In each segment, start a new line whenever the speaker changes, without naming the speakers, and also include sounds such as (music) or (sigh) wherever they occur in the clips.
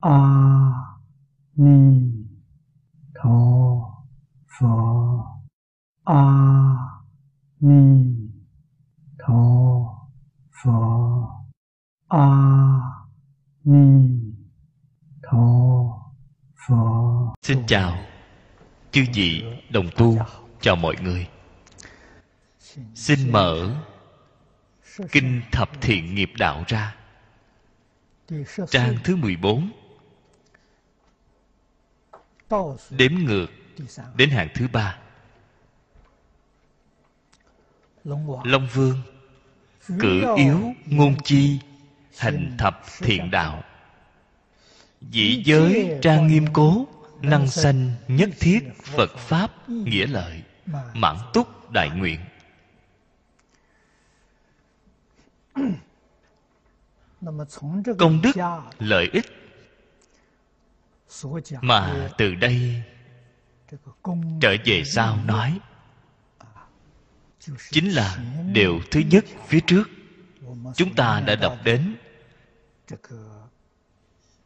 a ni tho phở a ni tho phở a ni tho phở
xin chào chư vị đồng tu chào mọi người. Xin mở kinh thập thiện nghiệp đạo ra. Trang thứ 14 đếm ngược đến hàng thứ ba. Long vương, cử yếu ngôn chi, hành thập thiện đạo. Dĩ giới trang nghiêm cố, năng sanh nhất thiết phật pháp nghĩa lợi, mãn túc đại nguyện. Công đức, lợi ích mà từ đây trở về sau nói chính là điều thứ nhất phía trước. Chúng ta đã đọc đến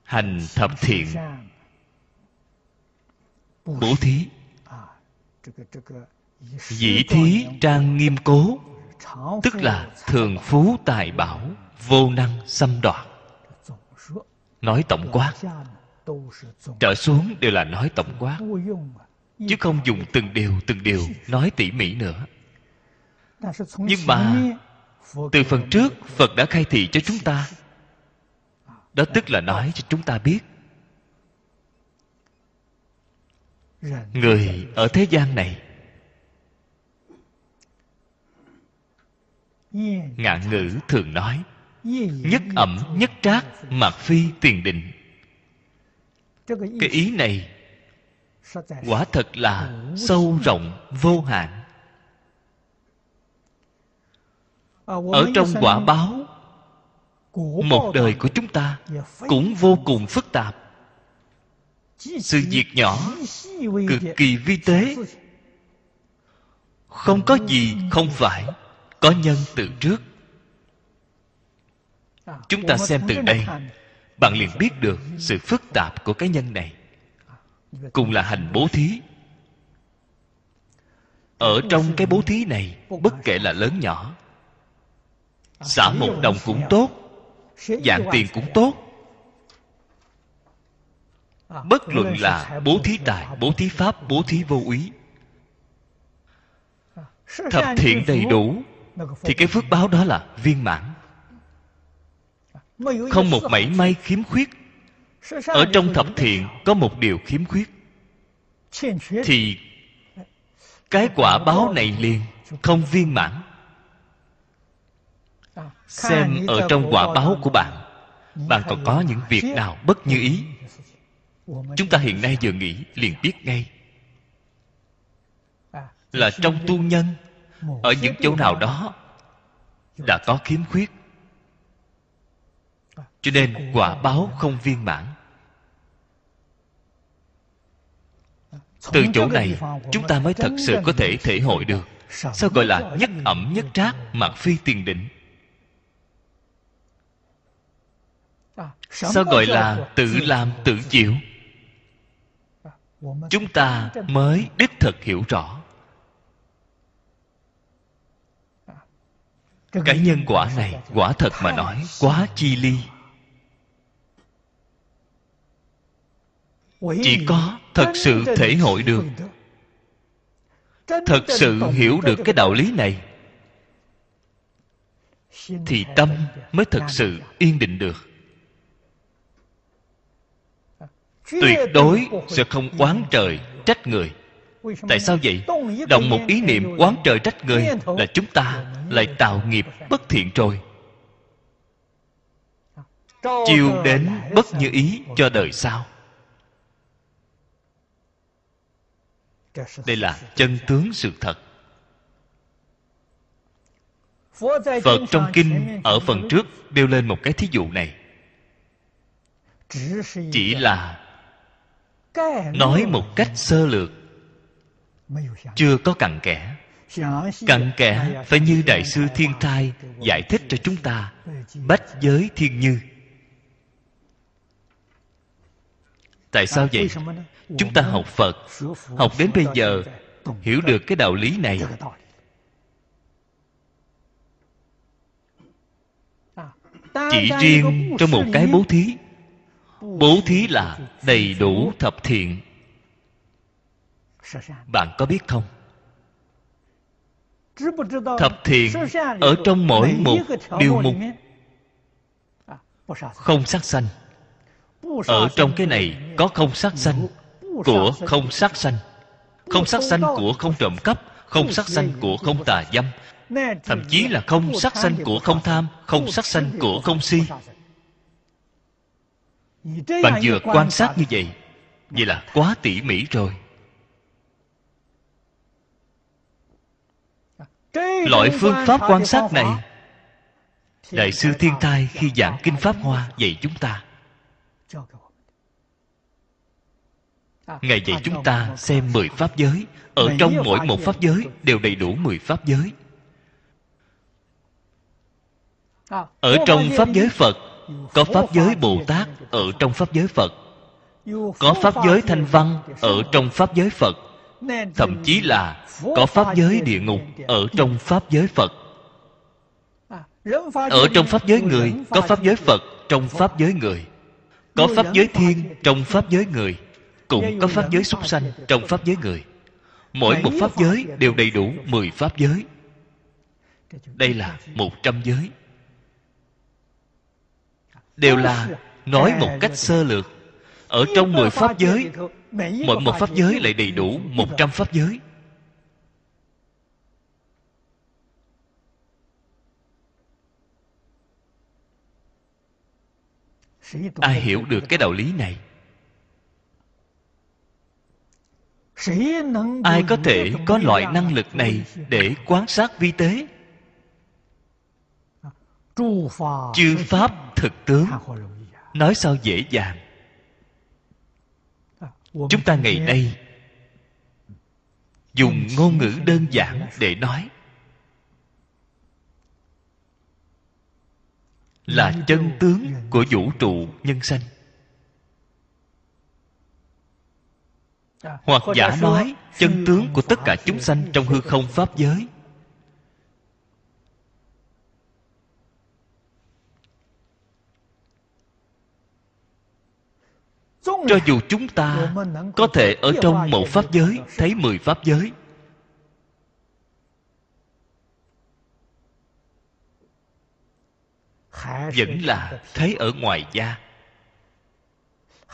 hành thập thiện. bố thí. dĩ thí trang nghiêm cố tức là thường phú tài bảo vô năng xâm đoạt. Nói tổng quát trở xuống đều là nói tổng quát. chứ không dùng từng điều từng điều nói tỉ mỉ nữa. nhưng mà từ phần trước phật đã khai thị cho chúng ta. Đó tức là nói cho chúng ta biết. Người ở thế gian này ngạn ngữ thường nói nhất ẩm nhất trác mạc phi tiền định cái ý này quả thật là sâu rộng vô hạn. Ở trong quả báo một đời của chúng ta cũng vô cùng phức tạp. Sự việc nhỏ cực kỳ vi tế. không có gì không phải có nhân từ trước. Chúng ta xem từ đây bạn liền biết được sự phức tạp của cái nhân này. Cùng là hành bố thí. Ở trong cái bố thí này, bất kể là lớn nhỏ, xả một đồng cũng tốt, dạng tiền cũng tốt. Bất luận là bố thí tài, bố thí pháp, bố thí vô úy thập thiện đầy đủ, thì cái phước báo đó là viên mãn không một mảy may khiếm khuyết. Ở trong thập thiện có một điều khiếm khuyết. Thì cái quả báo này liền không viên mãn. Xem ở trong quả báo của bạn bạn còn có những việc nào bất như ý? Chúng ta hiện nay vừa nghĩ liền biết ngay. Là trong tu nhân, ở những chỗ nào đó đã có khiếm khuyết cho nên quả báo không viên mãn. Từ chỗ này chúng ta mới thật sự có thể thể hội được. Sao gọi là nhất ẩm nhất trác mạc phi tiền định? Sao gọi là tự làm tự chịu? Chúng ta mới đích thực hiểu rõ. Cái nhân quả này quả thật mà nói quá chi ly chỉ có thật sự thể hội được. thật sự hiểu được cái đạo lý này thì tâm mới thật sự yên định được. Tuyệt đối sẽ không oán trời trách người. Tại sao vậy? Động một ý niệm oán trời trách người là chúng ta lại tạo nghiệp bất thiện rồi. Chiêu đến bất như ý cho đời sau đây là chân tướng sự thật. Phật trong kinh ở phần trước đeo lên một cái thí dụ này. Chỉ là nói một cách sơ lược. Chưa có cặn kẽ. Cặn kẽ phải như đại sư thiên thai giải thích cho chúng ta bách giới thiên như tại sao vậy? Chúng ta học phật, học đến bây giờ, hiểu được cái đạo lý này. Chỉ riêng trong một cái bố thí. Bố thí là đầy đủ thập thiện. Bạn có biết không? Thập thiện ở trong mỗi một điều mục. Không sát sanh ở trong cái này có không sát sanh của không sát sanh. Không sát sanh của không trộm cắp, không sát sanh của không tà dâm. Thậm chí là không sát sanh của không tham, không sát sanh của không si. Bạn vừa quan sát như vậy vậy là quá tỉ mỉ rồi. Loại phương pháp quan sát này, đại sư thiên tai khi giảng kinh pháp hoa dạy chúng ta ngài dạy chúng ta xem mười pháp giới. Ở trong mỗi một pháp giới đều đầy đủ mười pháp giới. Ở trong pháp giới phật có pháp giới bồ tát ở trong pháp giới phật có pháp giới thanh văn ở trong pháp giới phật. Thậm chí là có pháp giới địa ngục ở trong pháp giới phật. Ở trong pháp giới người có pháp giới phật trong pháp giới người. Có pháp giới thiên trong pháp giới người cũng có pháp giới súc sanh trong pháp giới người. Mỗi một pháp giới đều đầy đủ mười pháp giới. Đây là một trăm giới. Đều là nói một cách sơ lược. Ở trong mười pháp giới, mỗi một pháp giới lại đầy đủ một trăm pháp giới. Ai hiểu được cái đạo lý này? Ai có thể có loại năng lực này để quan sát vi tế? Chư pháp thực tướng nói sao dễ dàng? Chúng ta ngày nay dùng ngôn ngữ đơn giản để nói là chân tướng của vũ trụ nhân sanh. Hoặc giả nói chân tướng của tất cả chúng sanh trong hư không pháp giới. Cho dù chúng ta có thể ở trong một pháp giới thấy mười pháp giới vẫn là thấy ở ngoài da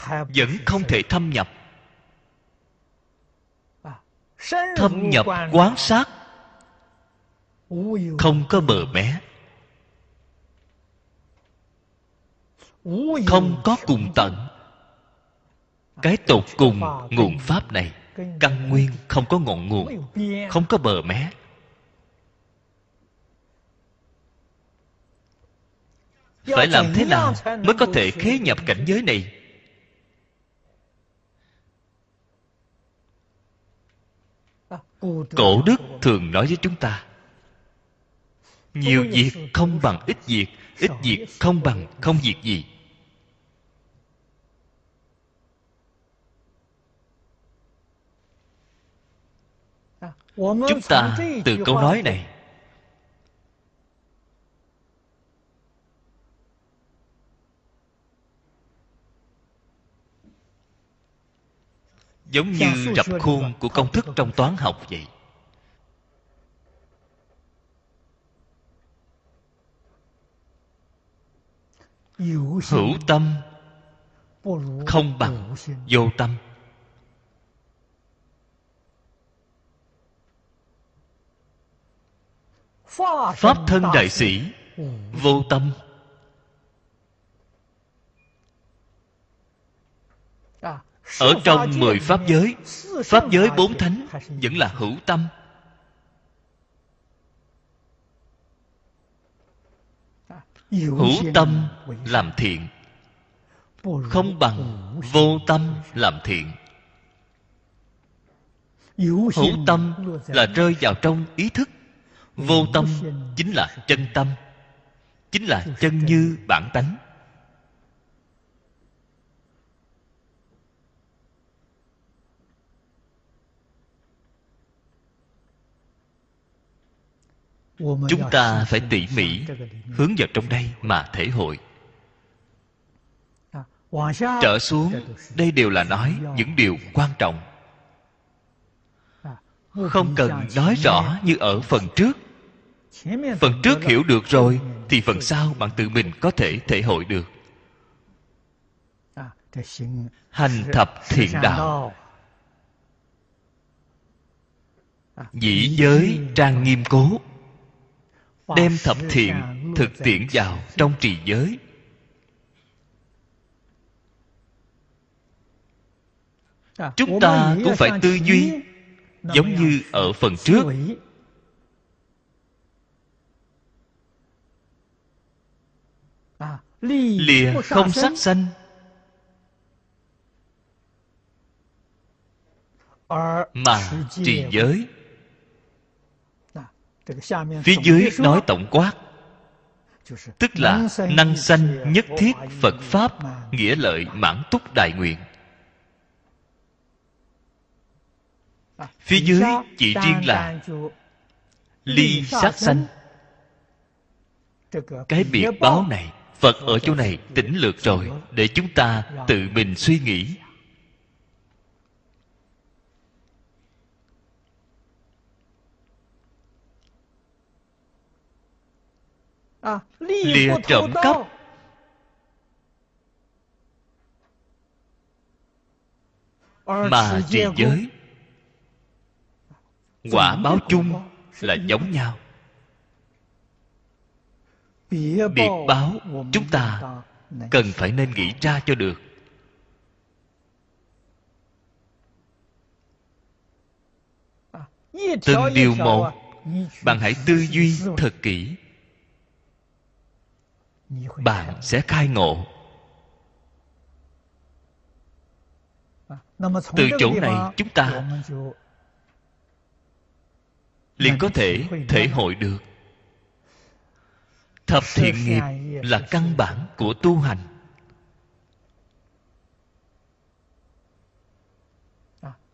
vẫn không thể thâm nhập thâm nhập quán sát. Không có bờ mé. Không có cùng tận. Cái tột cùng nguồn pháp này căn nguyên không có ngọn nguồn không có bờ mé. Phải làm thế nào mới có thể khế nhập cảnh giới này cổ đức thường nói với chúng ta nhiều việc không bằng ít việc ít việc không bằng không việc gì. Chúng ta từ câu nói này giống như rập khuôn của công thức trong toán học vậy. Hữu tâm không bằng vô tâm. Pháp thân đại sĩ vô tâm ở trong mười pháp giới pháp giới bốn thánh vẫn là hữu tâm. Hữu tâm làm thiện. Không bằng vô tâm làm thiện. Hữu tâm là rơi vào trong ý thức. Vô tâm chính là chân tâm chính là chân như bản tánh chúng ta phải tỉ mỉ hướng vào trong đây mà thể hội. Trở xuống đây đều là nói những điều quan trọng. Không cần nói rõ như ở phần trước. Phần trước hiểu được rồi thì phần sau bạn tự mình có thể thể hội được. Hành thập thiện đạo. Dĩ giới trang nghiêm cố đem thập thiện thực tiễn vào trong trì giới. Chúng ta cũng phải tư duy giống như ở phần trước. lìa không sát sanh. Mà trì giới phía dưới nói tổng quát tức là năng sanh nhất thiết phật pháp nghĩa lợi mãn túc đại nguyện. Phía dưới chỉ riêng là ly sát sanh. cái biệt báo này phật ở chỗ này tỉnh lược rồi để chúng ta tự mình suy nghĩ lìa trộm cắp mà trì giới quả báo chung là giống nhau. Biệt báo chúng ta cần phải nên nghĩ ra cho được. Từng điều một bạn hãy tư duy thật kỹ bạn sẽ khai ngộ. Từ chỗ này chúng ta liền có thể thể hội được. Thập thiện nghiệp là căn bản của tu hành.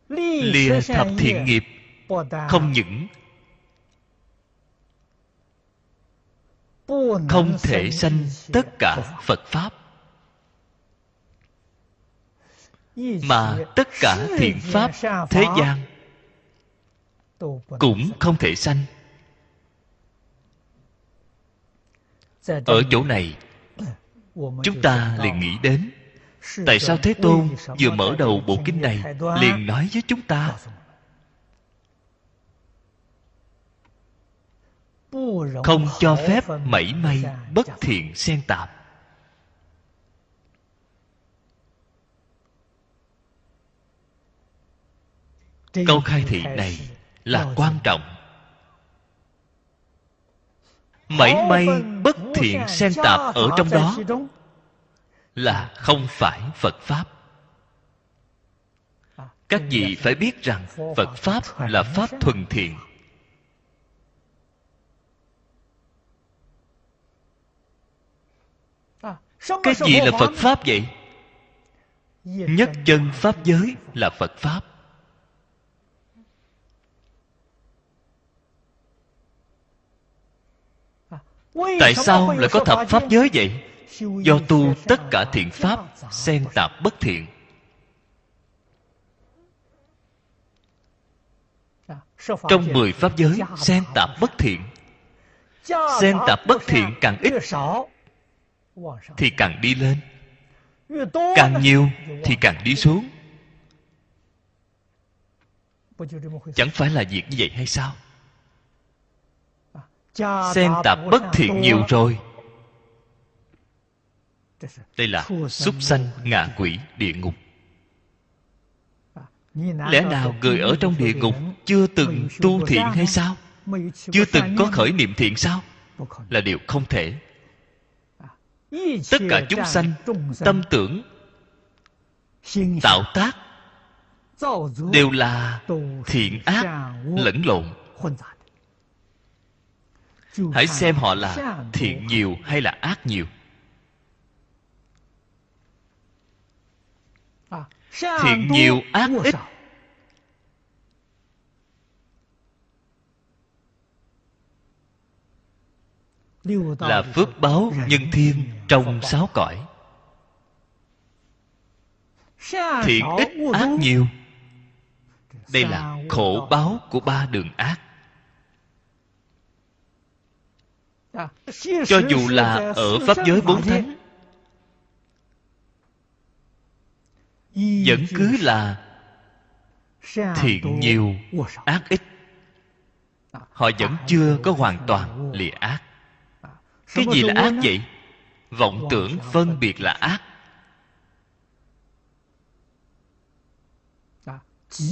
Lìa thập thiện nghiệp không những không thể sanh tất cả phật pháp. Mà tất cả thiện pháp thế gian cũng không thể sanh. Ở chỗ này chúng ta liền nghĩ đến tại sao thế tôn vừa mở đầu bộ kinh này liền nói với chúng ta không cho phép mảy may bất thiện xen tạp. Câu khai thị này là quan trọng. Mảy may bất thiện xen tạp ở trong đó là không phải phật pháp. Các vị phải biết rằng phật pháp là pháp thuần thiện cái gì là phật pháp vậy? Nhất chân pháp giới là phật pháp. Tại sao lại có thập pháp giới vậy? Do tu tất cả thiện pháp xen tạp bất thiện. Trong mười pháp giới xen tạp bất thiện. Xen tạp bất thiện càng ít thì càng đi lên. Càng nhiều thì càng đi xuống. Chẳng phải là việc như vậy hay sao? Xen tạp bất thiện nhiều rồi. Đây là súc sanh ngạ quỷ địa ngục. Lẽ nào người ở trong địa ngục chưa từng tu thiện hay sao? Chưa từng có khởi niệm thiện sao? Là điều không thể tất cả chúng sanh tâm tưởng tạo tác đều là thiện ác lẫn lộn. hãy xem họ là thiện nhiều hay là ác nhiều. Thiện nhiều ác ít. là phước báo nhân thiên trong sáu cõi. Thiện ít ác nhiều. Đây là khổ báo của ba đường ác. Cho dù là ở pháp giới bốn thánh vẫn cứ là thiện nhiều, ác ít. Họ vẫn chưa có hoàn toàn lìa ác. Cái gì là ác vậy? Vọng tưởng phân biệt là ác.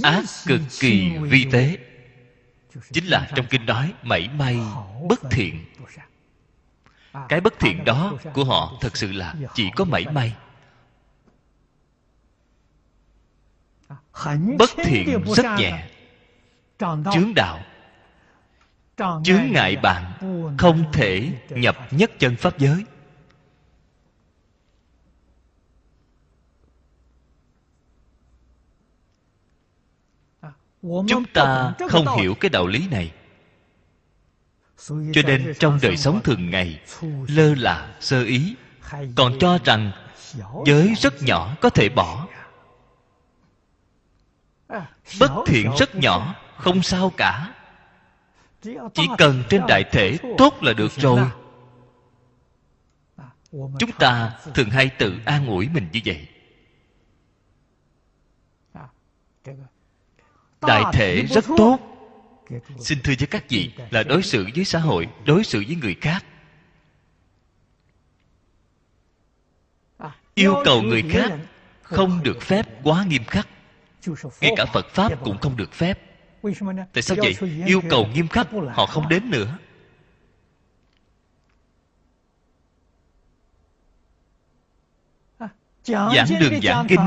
Ác cực kỳ vi tế. Chính là trong kinh nói, mảy may bất thiện. Cái bất thiện đó của họ thật sự là chỉ có mảy may. Bất thiện rất nhẹ. Chướng đạo. Chướng ngại bạn không thể nhập nhất chân pháp giới. Chúng ta không hiểu cái đạo lý này. Cho nên trong đời sống thường ngày lơ là sơ ý còn cho rằng giới rất nhỏ có thể bỏ. Bất thiện rất nhỏ không sao cả. Chỉ cần trên đại thể tốt là được rồi. Chúng ta thường hay tự an ủi mình như vậy đại thể rất tốt. Xin thưa với các vị là đối xử với xã hội đối xử với người khác. Yêu cầu người khác không được phép quá nghiêm khắc. Ngay cả phật pháp cũng không được phép. Tại sao vậy? Yêu cầu nghiêm khắc họ không đến nữa. Giảng đường giảng kinh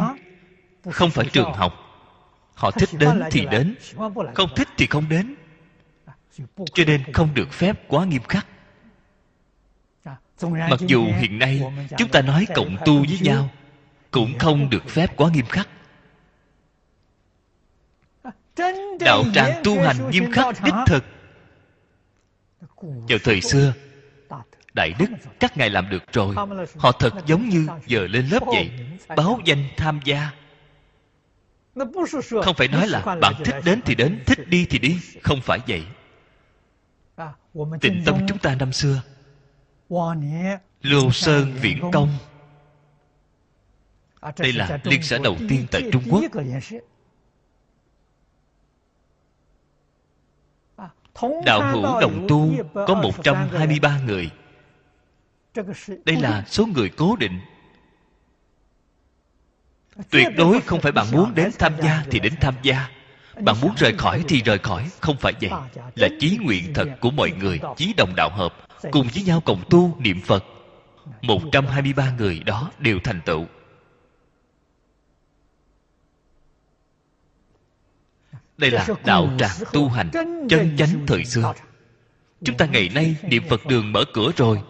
không phải trường học họ thích đến thì đến. Không thích thì không đến. Cho nên không được phép quá nghiêm khắc. Mặc dù hiện nay chúng ta nói cộng tu với nhau cũng không được phép quá nghiêm khắc. Đạo tràng tu hành nghiêm khắc đích thực. Vào thời xưa đại đức các ngài làm được rồi. Họ thật giống như giờ lên lớp vậy báo danh tham gia không phải nói là bạn thích đến thì đến thích đi thì đi. Không phải vậy. Tịnh tâm chúng ta năm xưa. Lưu sơn viễn công đây là liên xã đầu tiên tại trung quốc. đạo hữu đồng tu có 123 người. Đây là số người cố định tuyệt đối không phải bạn muốn đến tham gia thì đến tham gia. bạn muốn rời khỏi thì rời khỏi không phải vậy. Là chí nguyện thật của mọi người chí đồng đạo hợp cùng với nhau cộng tu niệm phật. 123 người đó đều thành tựu. Đây là đạo tràng tu hành chân chánh thời xưa. chúng ta ngày nay niệm phật đường mở cửa rồi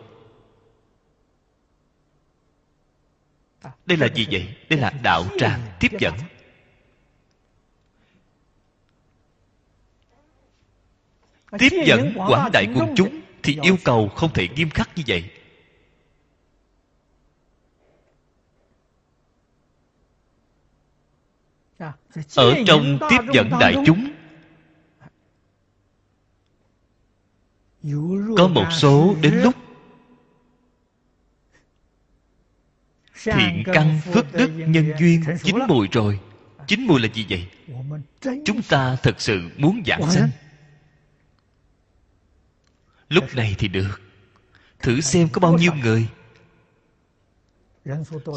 đây là gì vậy? Đây là đạo tràng tiếp dẫn. Tiếp dẫn quảng đại quần chúng thì yêu cầu không thể nghiêm khắc như vậy. Ở trong tiếp dẫn đại chúng, có một số đến lúc thiện căn phước đức nhân duyên chín mùi rồi. Chín mùi là gì vậy? Chúng ta thật sự muốn giảng sanh. lúc này thì được. Thử xem có bao nhiêu người.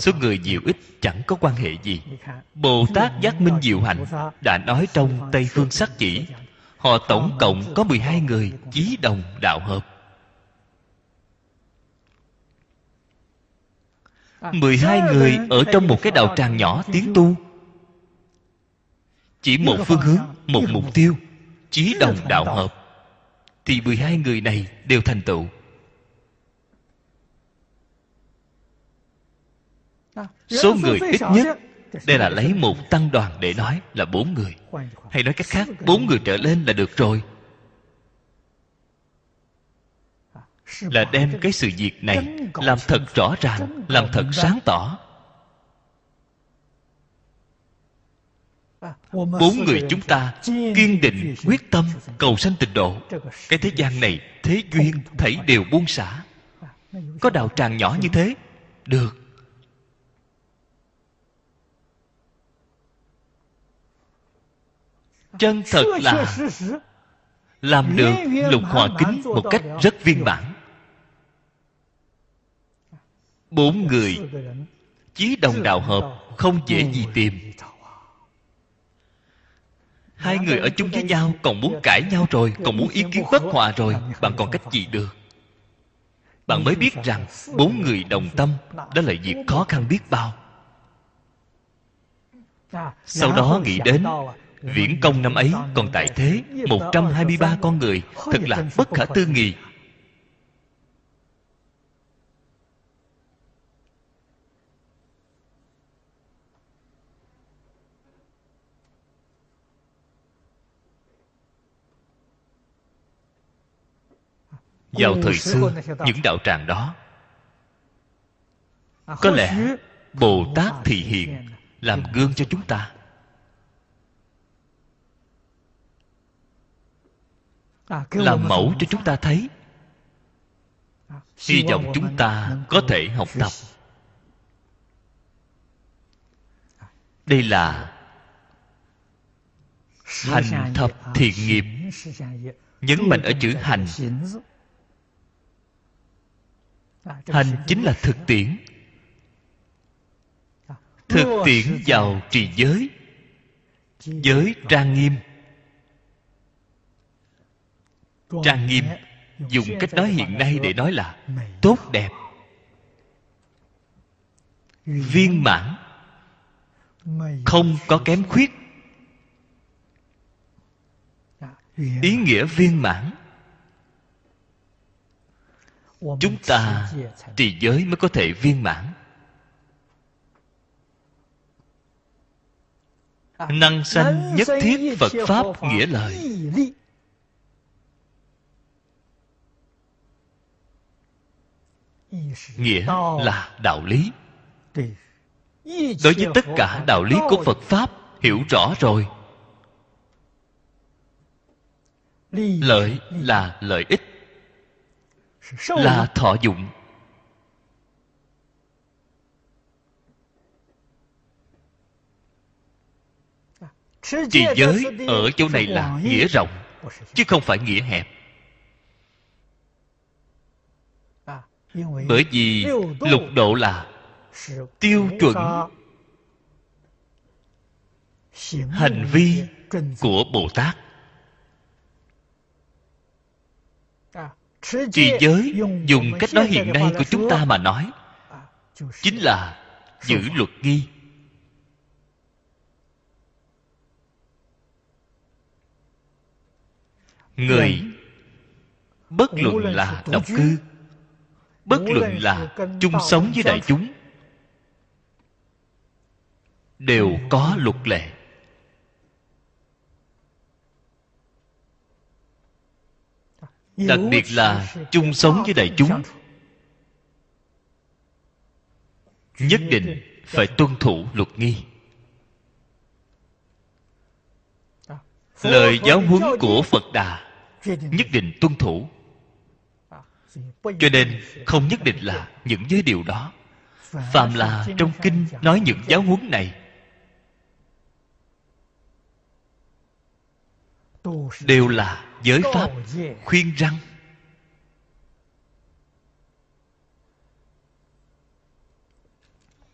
Số người nhiều ít chẳng có quan hệ gì. Bồ tát giác minh diệu hạnh đã nói trong tây phương sắc chỉ họ tổng cộng có 12 người chí đồng đạo hợp 12 người ở trong một cái đạo tràng nhỏ tiến tu. Chỉ một phương hướng một mục tiêu chí đồng đạo hợp thì 12 người này đều thành tựu. Số người ít nhất đây là lấy một tăng đoàn để nói là bốn người. Hay nói cách khác bốn người trở lên là được rồi là đem cái sự việc này làm thật rõ ràng làm thật sáng tỏ. Bốn người chúng ta kiên định quyết tâm cầu sanh tịnh độ. Cái thế gian này thế duyên thảy đều buông xả. Có đạo tràng nhỏ như thế? Được. Chân thật là làm được lục hòa kính một cách rất viên mãn bốn người chí đồng đạo hợp, không dễ gì tìm. Hai người ở chung với nhau, còn muốn cãi nhau rồi, còn muốn ý kiến bất hòa rồi, bạn còn cách gì được? Bạn mới biết rằng bốn người đồng tâm, đó là việc khó khăn biết bao. Sau đó nghĩ đến, Viễn công năm ấy còn tại thế 123 con người, Thật là bất khả tư nghị. Vào thời xưa những đạo tràng đó có lẽ bồ tát thị hiện làm gương cho chúng ta làm mẫu cho chúng ta thấy hy vọng chúng ta có thể học tập đây là hành thập thiện nghiệp nhấn mạnh ở chữ hành hành chính là thực tiễn. Thực tiễn vào trì giới. Giới trang nghiêm. Trang nghiêm. dùng cách nói hiện nay để nói là tốt đẹp. Viên mãn. Không có kém khuyết. Ý nghĩa viên mãn chúng ta trì giới mới có thể viên mãn. Năng sanh nhất thiết phật pháp nghĩa lời. Nghĩa là đạo lý. Đối với tất cả đạo lý của phật pháp, hiểu rõ rồi. Lợi là lợi ích là thọ dụng. Trì giới ở chỗ này là nghĩa rộng chứ không phải nghĩa hẹp. Bởi vì lục độ là tiêu chuẩn. hành vi của bồ tát trì giới dùng cách nói hiện nay của chúng ta mà nói. Chính là giữ luật nghi. Người bất luận là độc cư bất luận là chung sống với đại chúng đều có luật lệ đặc biệt là chung sống với đại chúng. Nhất định phải tuân thủ luật nghi. Lời giáo huấn của phật đà nhất định tuân thủ. Cho nên không nhất định là những giới điều đó. Phàm là trong kinh nói những giáo huấn này. Đều là giới pháp khuyên răng.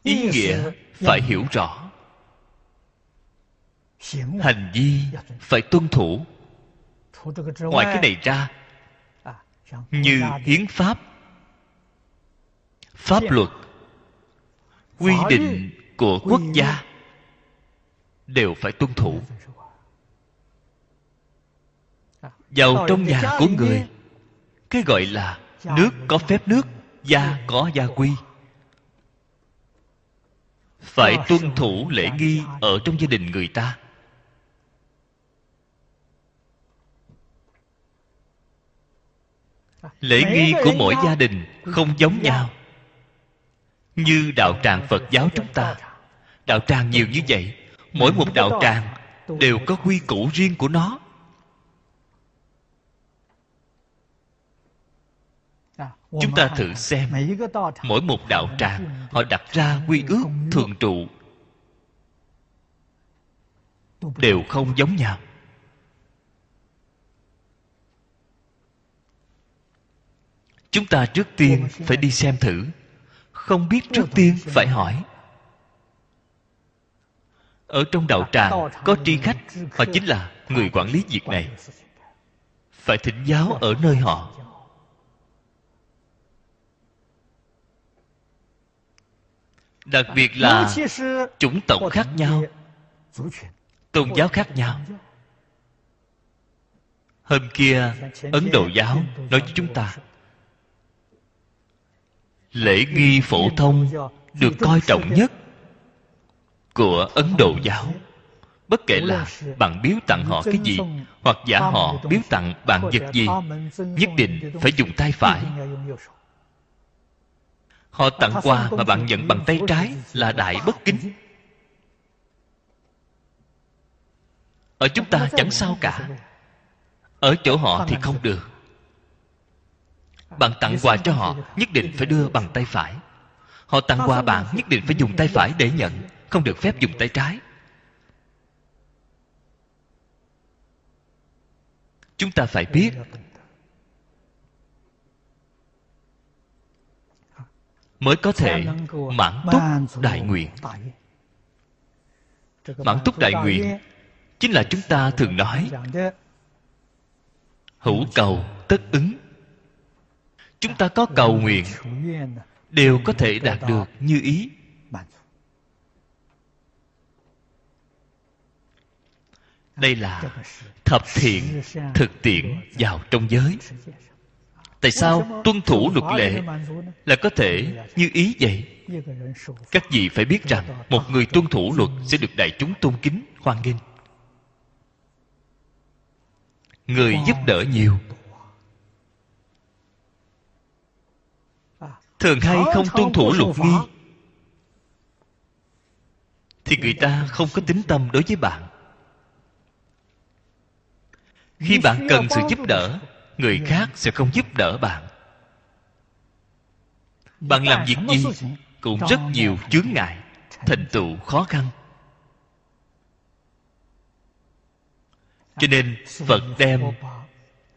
Ý nghĩa phải hiểu rõ. Hành vi phải tuân thủ. Ngoài cái này ra như hiến pháp pháp luật quy định của quốc gia đều phải tuân thủ vào trong nhà của người. cái gọi là nước có phép nước gia có gia quy. Phải tuân thủ lễ nghi ở trong gia đình người ta. Lễ nghi của mỗi gia đình không giống nhau. Như đạo tràng phật giáo chúng ta. Đạo tràng nhiều như vậy mỗi một đạo tràng đều có quy củ riêng của nó chúng ta thử xem mỗi một đạo tràng họ đặt ra quy ước thường trụ đều không giống nhau. Chúng ta trước tiên phải đi xem thử. Không biết trước tiên phải hỏi. Ở trong đạo tràng có tri khách họ chính là người quản lý việc này. phải thỉnh giáo ở nơi họ đặc biệt là chủng tộc khác nhau, tôn giáo khác nhau. Hôm kia, ấn độ giáo nói với chúng ta, lễ nghi phổ thông được coi trọng nhất của ấn độ giáo, bất kể là bạn biếu tặng họ cái gì hoặc giả họ biếu tặng bạn vật gì, nhất định phải dùng tay phải họ tặng quà mà bạn nhận bằng tay trái là đại bất kính. ở chúng ta chẳng sao cả. ở chỗ họ thì không được. bạn tặng quà cho họ nhất định phải đưa bằng tay phải. Họ tặng quà bạn nhất định phải dùng tay phải để nhận không được phép dùng tay trái. Chúng ta phải biết mới có thể mãn túc đại nguyện. Mãn túc đại nguyện chính là chúng ta thường nói, hữu cầu tất ứng. Chúng ta có cầu nguyện, đều có thể đạt được như ý. Đây là thập thiện thực tiễn vào trong giới tại sao tuân thủ luật lệ là có thể như ý vậy? Các vị phải biết rằng một người tuân thủ luật sẽ được đại chúng tôn kính, hoan nghênh. Người giúp đỡ nhiều. Thường hay không tuân thủ luật nghi, thì người ta không có tính tâm đối với bạn. Khi bạn cần sự giúp đỡ người khác sẽ không giúp đỡ bạn. Bạn làm việc gì cũng rất nhiều chướng ngại thành tựu khó khăn. Cho nên phật đem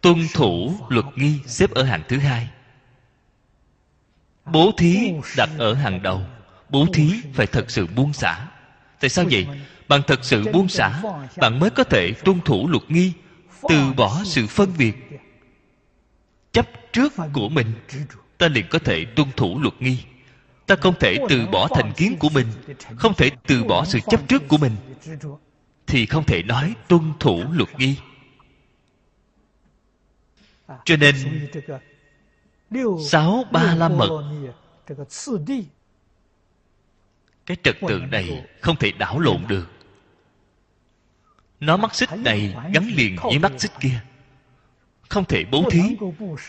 tuân thủ luật nghi xếp ở hàng thứ hai. Bố thí đặt ở hàng đầu bố thí phải thật sự buông xả. Tại sao vậy? Bạn thật sự buông xả bạn mới có thể tuân thủ luật nghi từ bỏ sự phân biệt chấp trước của mình ta liền có thể tuân thủ luật nghi. Ta không thể từ bỏ thành kiến của mình không thể từ bỏ sự chấp trước của mình thì không thể nói tuân thủ luật nghi. Cho nên sáu ba la mật cái trật tự này không thể đảo lộn được. Nó mắt xích này gắn liền với mắt xích kia không thể bố thí,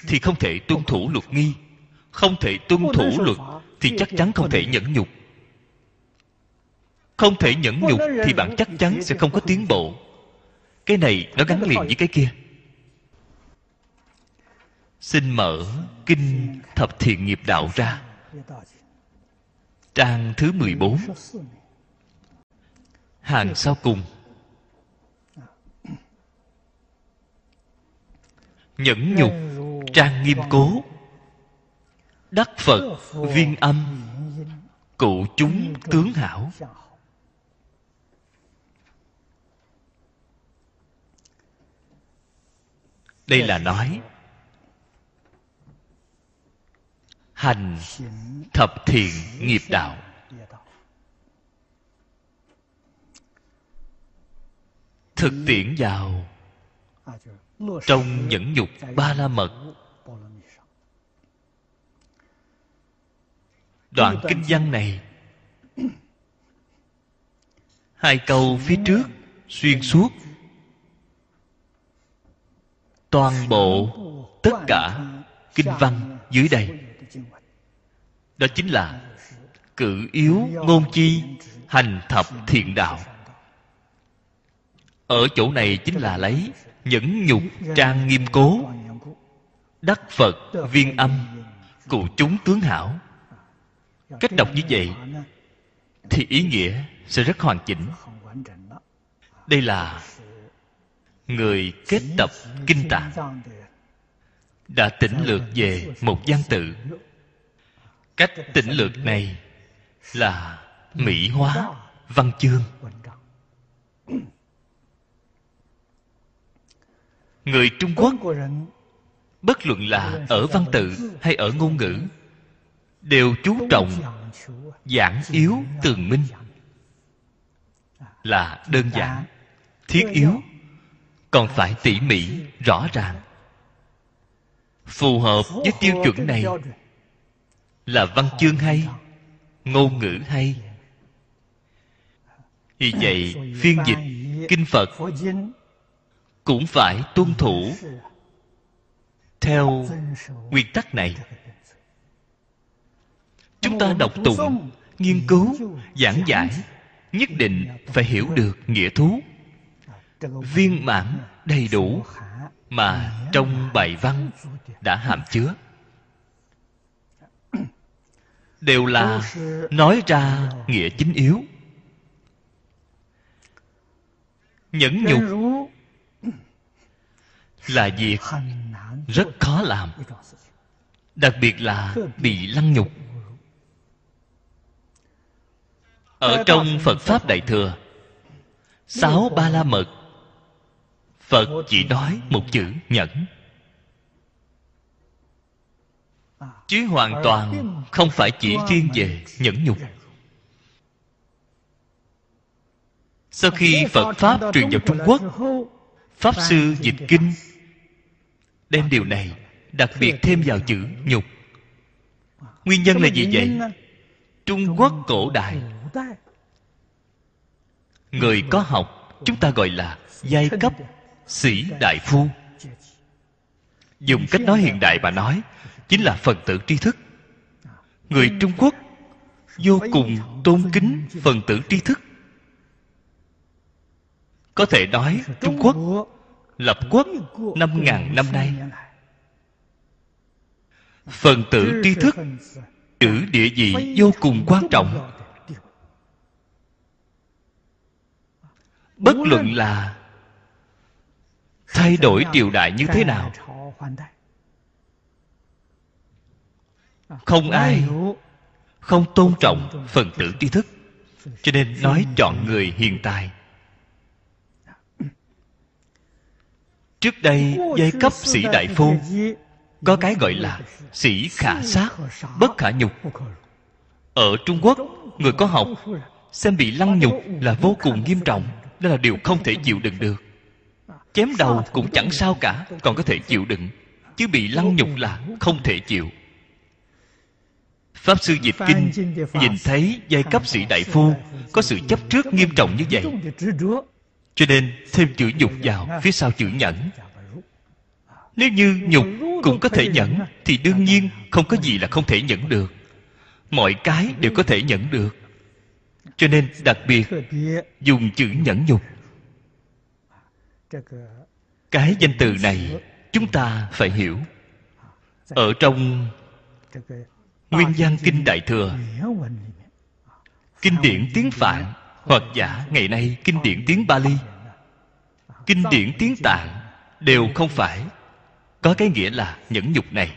thì không thể tuân thủ luật nghi. Không thể tuân thủ luật, thì chắc chắn không thể nhẫn nhục. Không thể nhẫn nhục, thì bạn chắc chắn sẽ không có tiến bộ. Cái này nó gắn liền với cái kia. Xin mở kinh thập thiện nghiệp đạo ra. Trang thứ 14 hàng sau cùng. Nhẫn nhục, trang nghiêm cố. Đắc phật, viên âm, cụ chúng tướng hảo. Đây là nói, hành thập thiện nghiệp đạo. Thực tiễn vào trong nhẫn nhục ba la mật đoạn kinh văn này, hai câu phía trước xuyên suốt. Toàn bộ tất cả kinh văn dưới đây, đó chính là cự yếu ngôn chi hành thập thiện đạo. Ở chỗ này chính là lấy nhẫn nhục trang nghiêm cố. Đắc phật viên âm, cụ chúng tướng hảo. Cách đọc như vậy thì ý nghĩa sẽ rất hoàn chỉnh. Đây là người kết tập kinh tạng. Đã tỉnh lược về một văn tự. Cách tỉnh lược này là mỹ hóa văn chương. Người trung quốc bất luận là ở văn tự hay ở ngôn ngữ đều chú trọng giản yếu tường minh. là đơn giản thiết yếu còn phải tỉ mỉ rõ ràng. Phù hợp với tiêu chuẩn này là văn chương hay ngôn ngữ hay. Vì vậy phiên dịch kinh phật cũng phải tuân thủ. Theo nguyên tắc này, chúng ta đọc tụng, nghiên cứu, giảng giải, nhất định phải hiểu được nghĩa thú. Viên mãn đầy đủ mà trong bài văn đã hàm chứa. Đều là nói ra nghĩa chính yếu. Nhẫn nhục là việc rất khó làm. Đặc biệt là bị lăng nhục. Ở trong phật pháp đại thừa, sáu ba la mật, phật chỉ nói một chữ nhẫn. Chứ hoàn toàn không phải chỉ riêng về nhẫn nhục. Sau khi phật pháp truyền vào trung quốc, pháp sư dịch kinh đem điều này đặc biệt thêm vào chữ nhục. Nguyên nhân là gì vậy? Trung quốc cổ đại. Người có học, chúng ta gọi là giai cấp sĩ đại phu. Dùng cách nói hiện đại mà nói, chính là phần tử tri thức. Người trung quốc vô cùng tôn kính phần tử tri thức. Có thể nói trung quốc lập quốc năm ngàn năm nay. Phần tử tri thức, chữ địa vị vô cùng quan trọng. Bất luận là thay đổi triều đại như thế nào, không ai không tôn trọng phần tử tri thức. Cho nên nói chọn người hiền tài trước đây giai cấp sĩ đại phu có cái gọi là sĩ khả sát bất khả nhục. Ở trung quốc người có học xem bị lăng nhục là vô cùng nghiêm trọng đó là điều không thể chịu đựng được. Chém đầu cũng chẳng sao cả còn có thể chịu đựng chứ bị lăng nhục là không thể chịu. Pháp sư dịch kinh nhìn thấy giai cấp sĩ đại phu có sự chấp trước nghiêm trọng như vậy cho nên thêm chữ nhục vào phía sau chữ nhẫn. Nếu như nhục cũng có thể nhẫn, thì đương nhiên không có gì là không thể nhẫn được. Mọi cái đều có thể nhẫn được. Cho nên đặc biệt, dùng chữ nhẫn nhục. Cái danh từ này chúng ta phải hiểu. Ở trong nguyên văn kinh đại thừa, kinh điển tiếng phạn, hoặc giả ngày nay kinh điển tiếng bali kinh điển tiếng tạng đều không phải. Có cái nghĩa là nhẫn nhục này.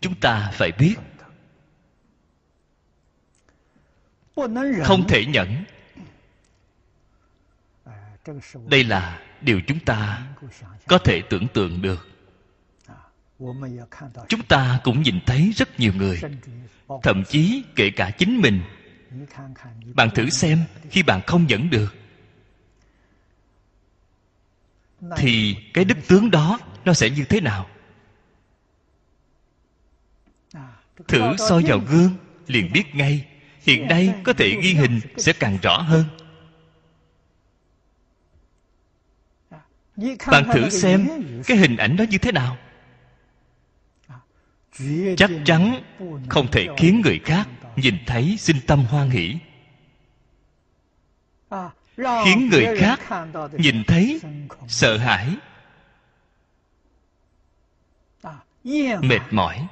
Chúng ta phải biết. Không thể nhẫn. Đây là điều chúng ta có thể tưởng tượng được. Chúng ta cũng nhìn thấy rất nhiều người. Thậm chí kể cả chính mình. Bạn thử xem khi bạn không nhẫn được thì cái đức tướng đó nó sẽ như thế nào? Thử soi vào gương liền biết ngay. Hiện nay có thể ghi hình sẽ càng rõ hơn. Bạn thử xem cái hình ảnh đó như thế nào. Chắc chắn không thể khiến người khác nhìn thấy sinh tâm hoan hỷ khiến người khác nhìn thấy sợ hãi mệt mỏi.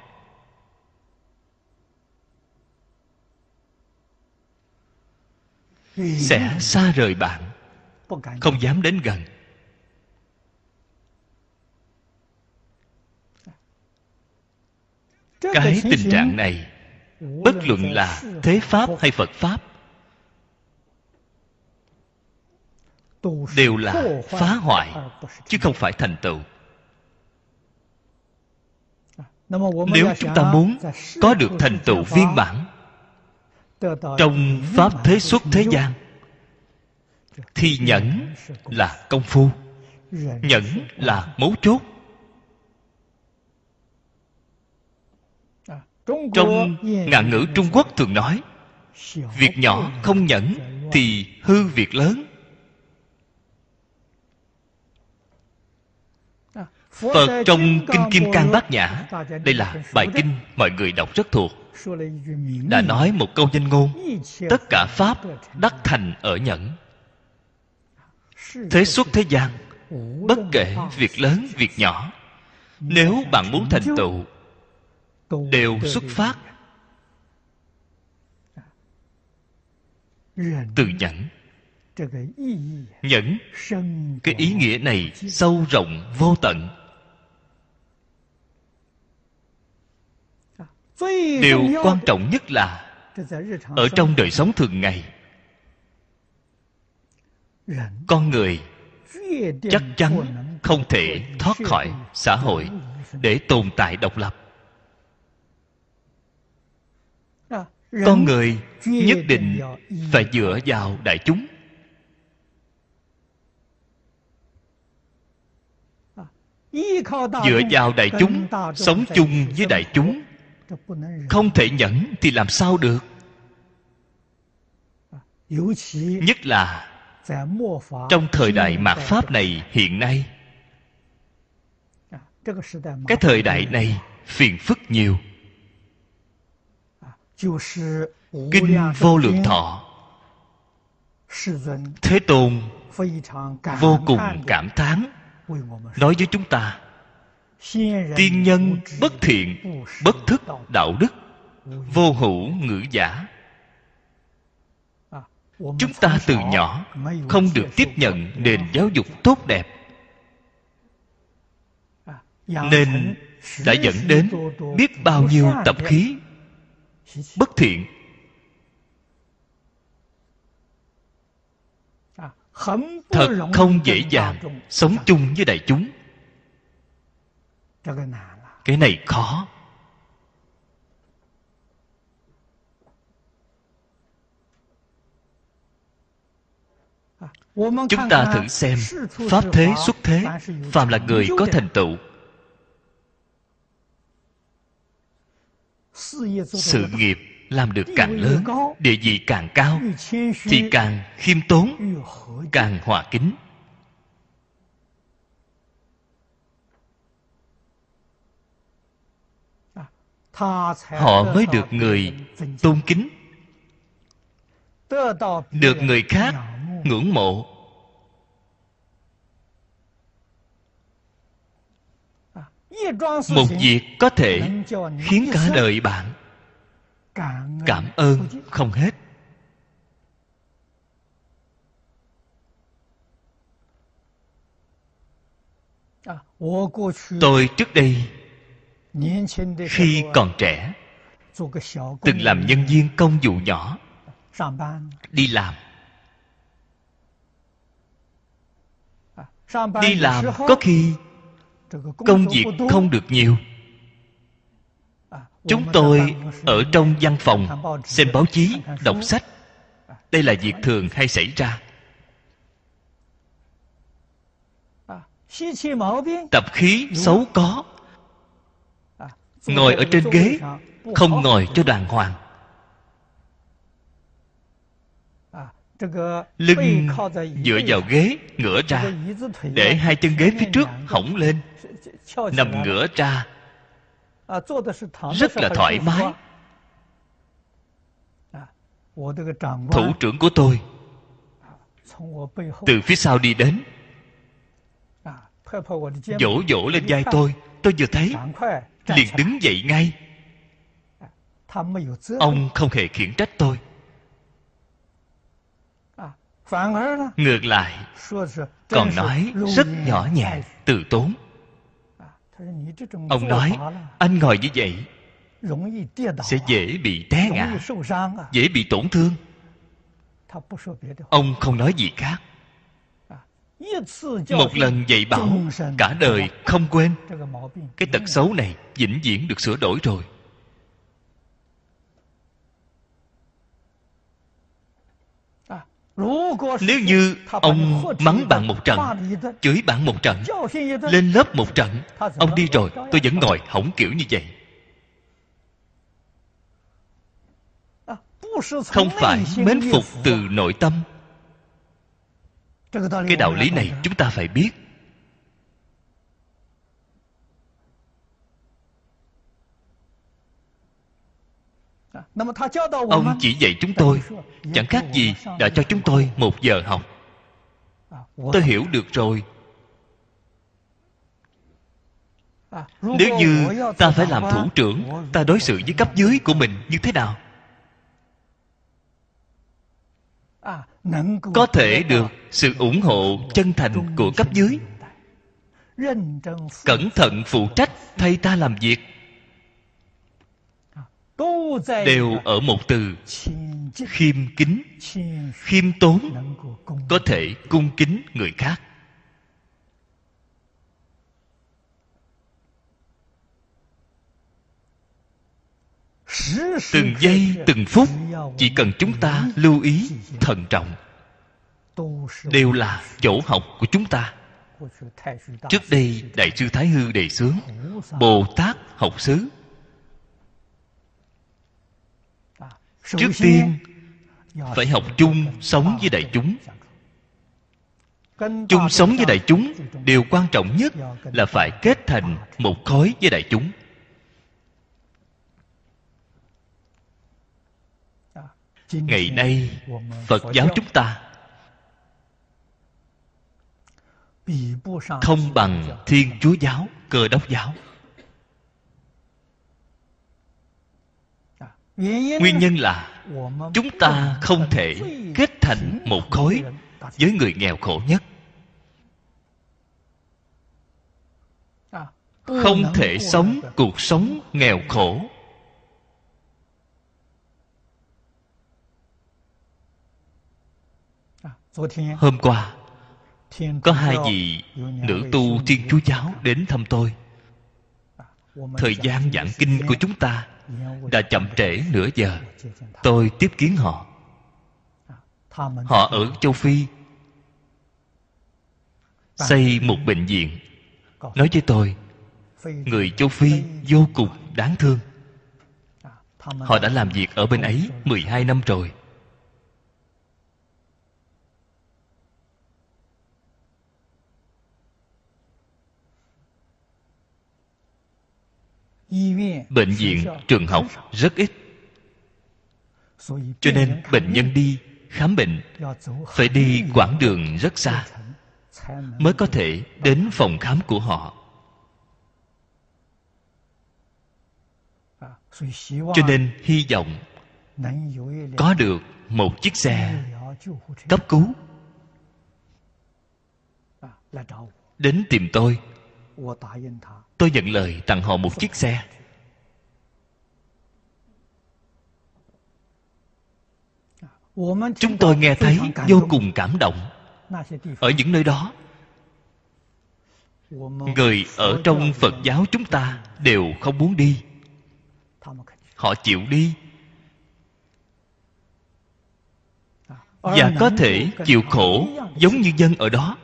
Sẽ xa rời bạn không dám đến gần. Cái tình trạng này bất luận là thế pháp hay phật pháp đều là phá hoại, chứ không phải thành tựu. Nếu chúng ta muốn có được thành tựu viên bản trong pháp thế xuất thế gian, thì nhẫn là công phu, nhẫn là mấu chốt. Trong ngạn ngữ trung quốc thường nói, việc nhỏ không nhẫn thì hư việc lớn. Phật trong Kinh Kim Cang Bát Nhã Đây là bài kinh mọi người đọc rất thuộc. Đã nói một câu danh ngôn Tất cả Pháp đắc thành ở nhẫn. Thế xuất thế gian Bất kể việc lớn, việc nhỏ Nếu bạn muốn thành tựu Đều xuất phát Từ nhẫn. Nhẫn Cái ý nghĩa này sâu rộng vô tận điều quan trọng nhất là ở trong đời sống thường ngày con người chắc chắn không thể thoát khỏi xã hội để tồn tại độc lập. Con người nhất định phải dựa vào đại chúng. Dựa vào đại chúng sống chung với đại chúng không thể nhẫn thì làm sao được? Nhất là trong thời đại mạt pháp này hiện nay. Cái thời đại này phiền phức nhiều. Kinh vô lượng thọ, thế tôn, vô cùng cảm thán, nói với chúng ta tiên nhân bất thiện, bất thức đạo đức, vô hữu ngữ giả. Chúng ta từ nhỏ không được tiếp nhận nền giáo dục tốt đẹp, nên đã dẫn đến biết bao nhiêu tập khí bất thiện. Thật không dễ dàng sống chung với đại chúng cái này khó. Chúng ta thử xem pháp thế xuất thế phàm là người có thành tựu. Sự nghiệp làm được càng lớn địa vị càng cao thì càng khiêm tốn càng hòa kính họ mới được người tôn kính được người khác ngưỡng mộ。một việc có thể khiến cả đời bạn cảm ơn không hết. Tôi trước đây khi còn trẻ, từng làm nhân viên công vụ nhỏ, đi làm. Đi làm có khi công việc không được nhiều. Chúng tôi ở trong văn phòng xem báo chí, đọc sách. Đây là việc thường hay xảy ra. Tập khí xấu có ngồi ở trên ghế, không ngồi cho đàng hoàng. Lưng dựa vào ghế, ngửa ra, để hai chân ghế phía trước hỏng lên, nằm ngửa ra. Rất là thoải mái. Thủ trưởng của tôi, từ phía sau đi đến. Vỗ vỗ lên vai tôi. Tôi vừa thấy liền đứng dậy ngay. Ông không hề khiển trách tôi. Ngược lại. Còn nói rất nhỏ nhẹ từ tốn. Ông nói anh ngồi như vậy sẽ dễ bị té ngã dễ bị tổn thương. Ông không nói gì khác một lần dạy bảo cả đời không quên. cái tật xấu này vĩnh viễn được sửa đổi rồi. Nếu như ông mắng bạn một trận chửi bạn một trận lên lớp một trận ông đi rồi tôi vẫn ngồi hỏng kiểu như vậy. Không phải mến phục từ nội tâm cái đạo lý này chúng ta phải biết. Ông chỉ dạy chúng tôi. chẳng khác gì đã cho chúng tôi một giờ học. Tôi hiểu được rồi. Nếu như ta phải làm thủ trưởng ta đối xử với cấp dưới của mình như thế nào có thể được sự ủng hộ chân thành của cấp dưới. cẩn thận phụ trách thay ta làm việc. Đều ở một từ. khiêm kính. khiêm tốn. có thể cung kính người khác từng giây từng phút chỉ cần chúng ta lưu ý thận trọng. Đều là chỗ học của chúng ta. trước đây đại sư thái hư đề xướng bồ tát học xứ. Trước tiên phải học chung sống với đại chúng. chung sống với đại chúng điều quan trọng nhất là phải kết thành một khối với đại chúng ngày nay phật giáo chúng ta không bằng thiên chúa giáo cơ đốc giáo. Nguyên nhân là chúng ta không thể kết thành một khối với người nghèo khổ nhất. Không thể sống cuộc sống nghèo khổ hôm qua có hai vị nữ tu thiên chúa giáo đến thăm tôi. Thời gian giảng kinh của chúng ta đã chậm trễ nửa giờ. tôi tiếp kiến họ. Họ ở châu phi xây một bệnh viện. Nói với tôi người châu phi vô cùng đáng thương. Họ đã làm việc ở bên ấy 12 năm rồi bệnh viện trường học rất ít. Cho nên bệnh nhân đi khám bệnh phải đi quãng đường rất xa mới có thể đến phòng khám của họ. Cho nên hy vọng có được một chiếc xe cấp cứu. Đến tìm tôi tôi nhận lời tặng họ một chiếc xe. Chúng tôi nghe thấy vô cùng cảm động. Ở những nơi đó, người ở trong phật giáo chúng ta đều không muốn đi. Họ chịu đi. Và có thể chịu khổ giống như dân ở đó.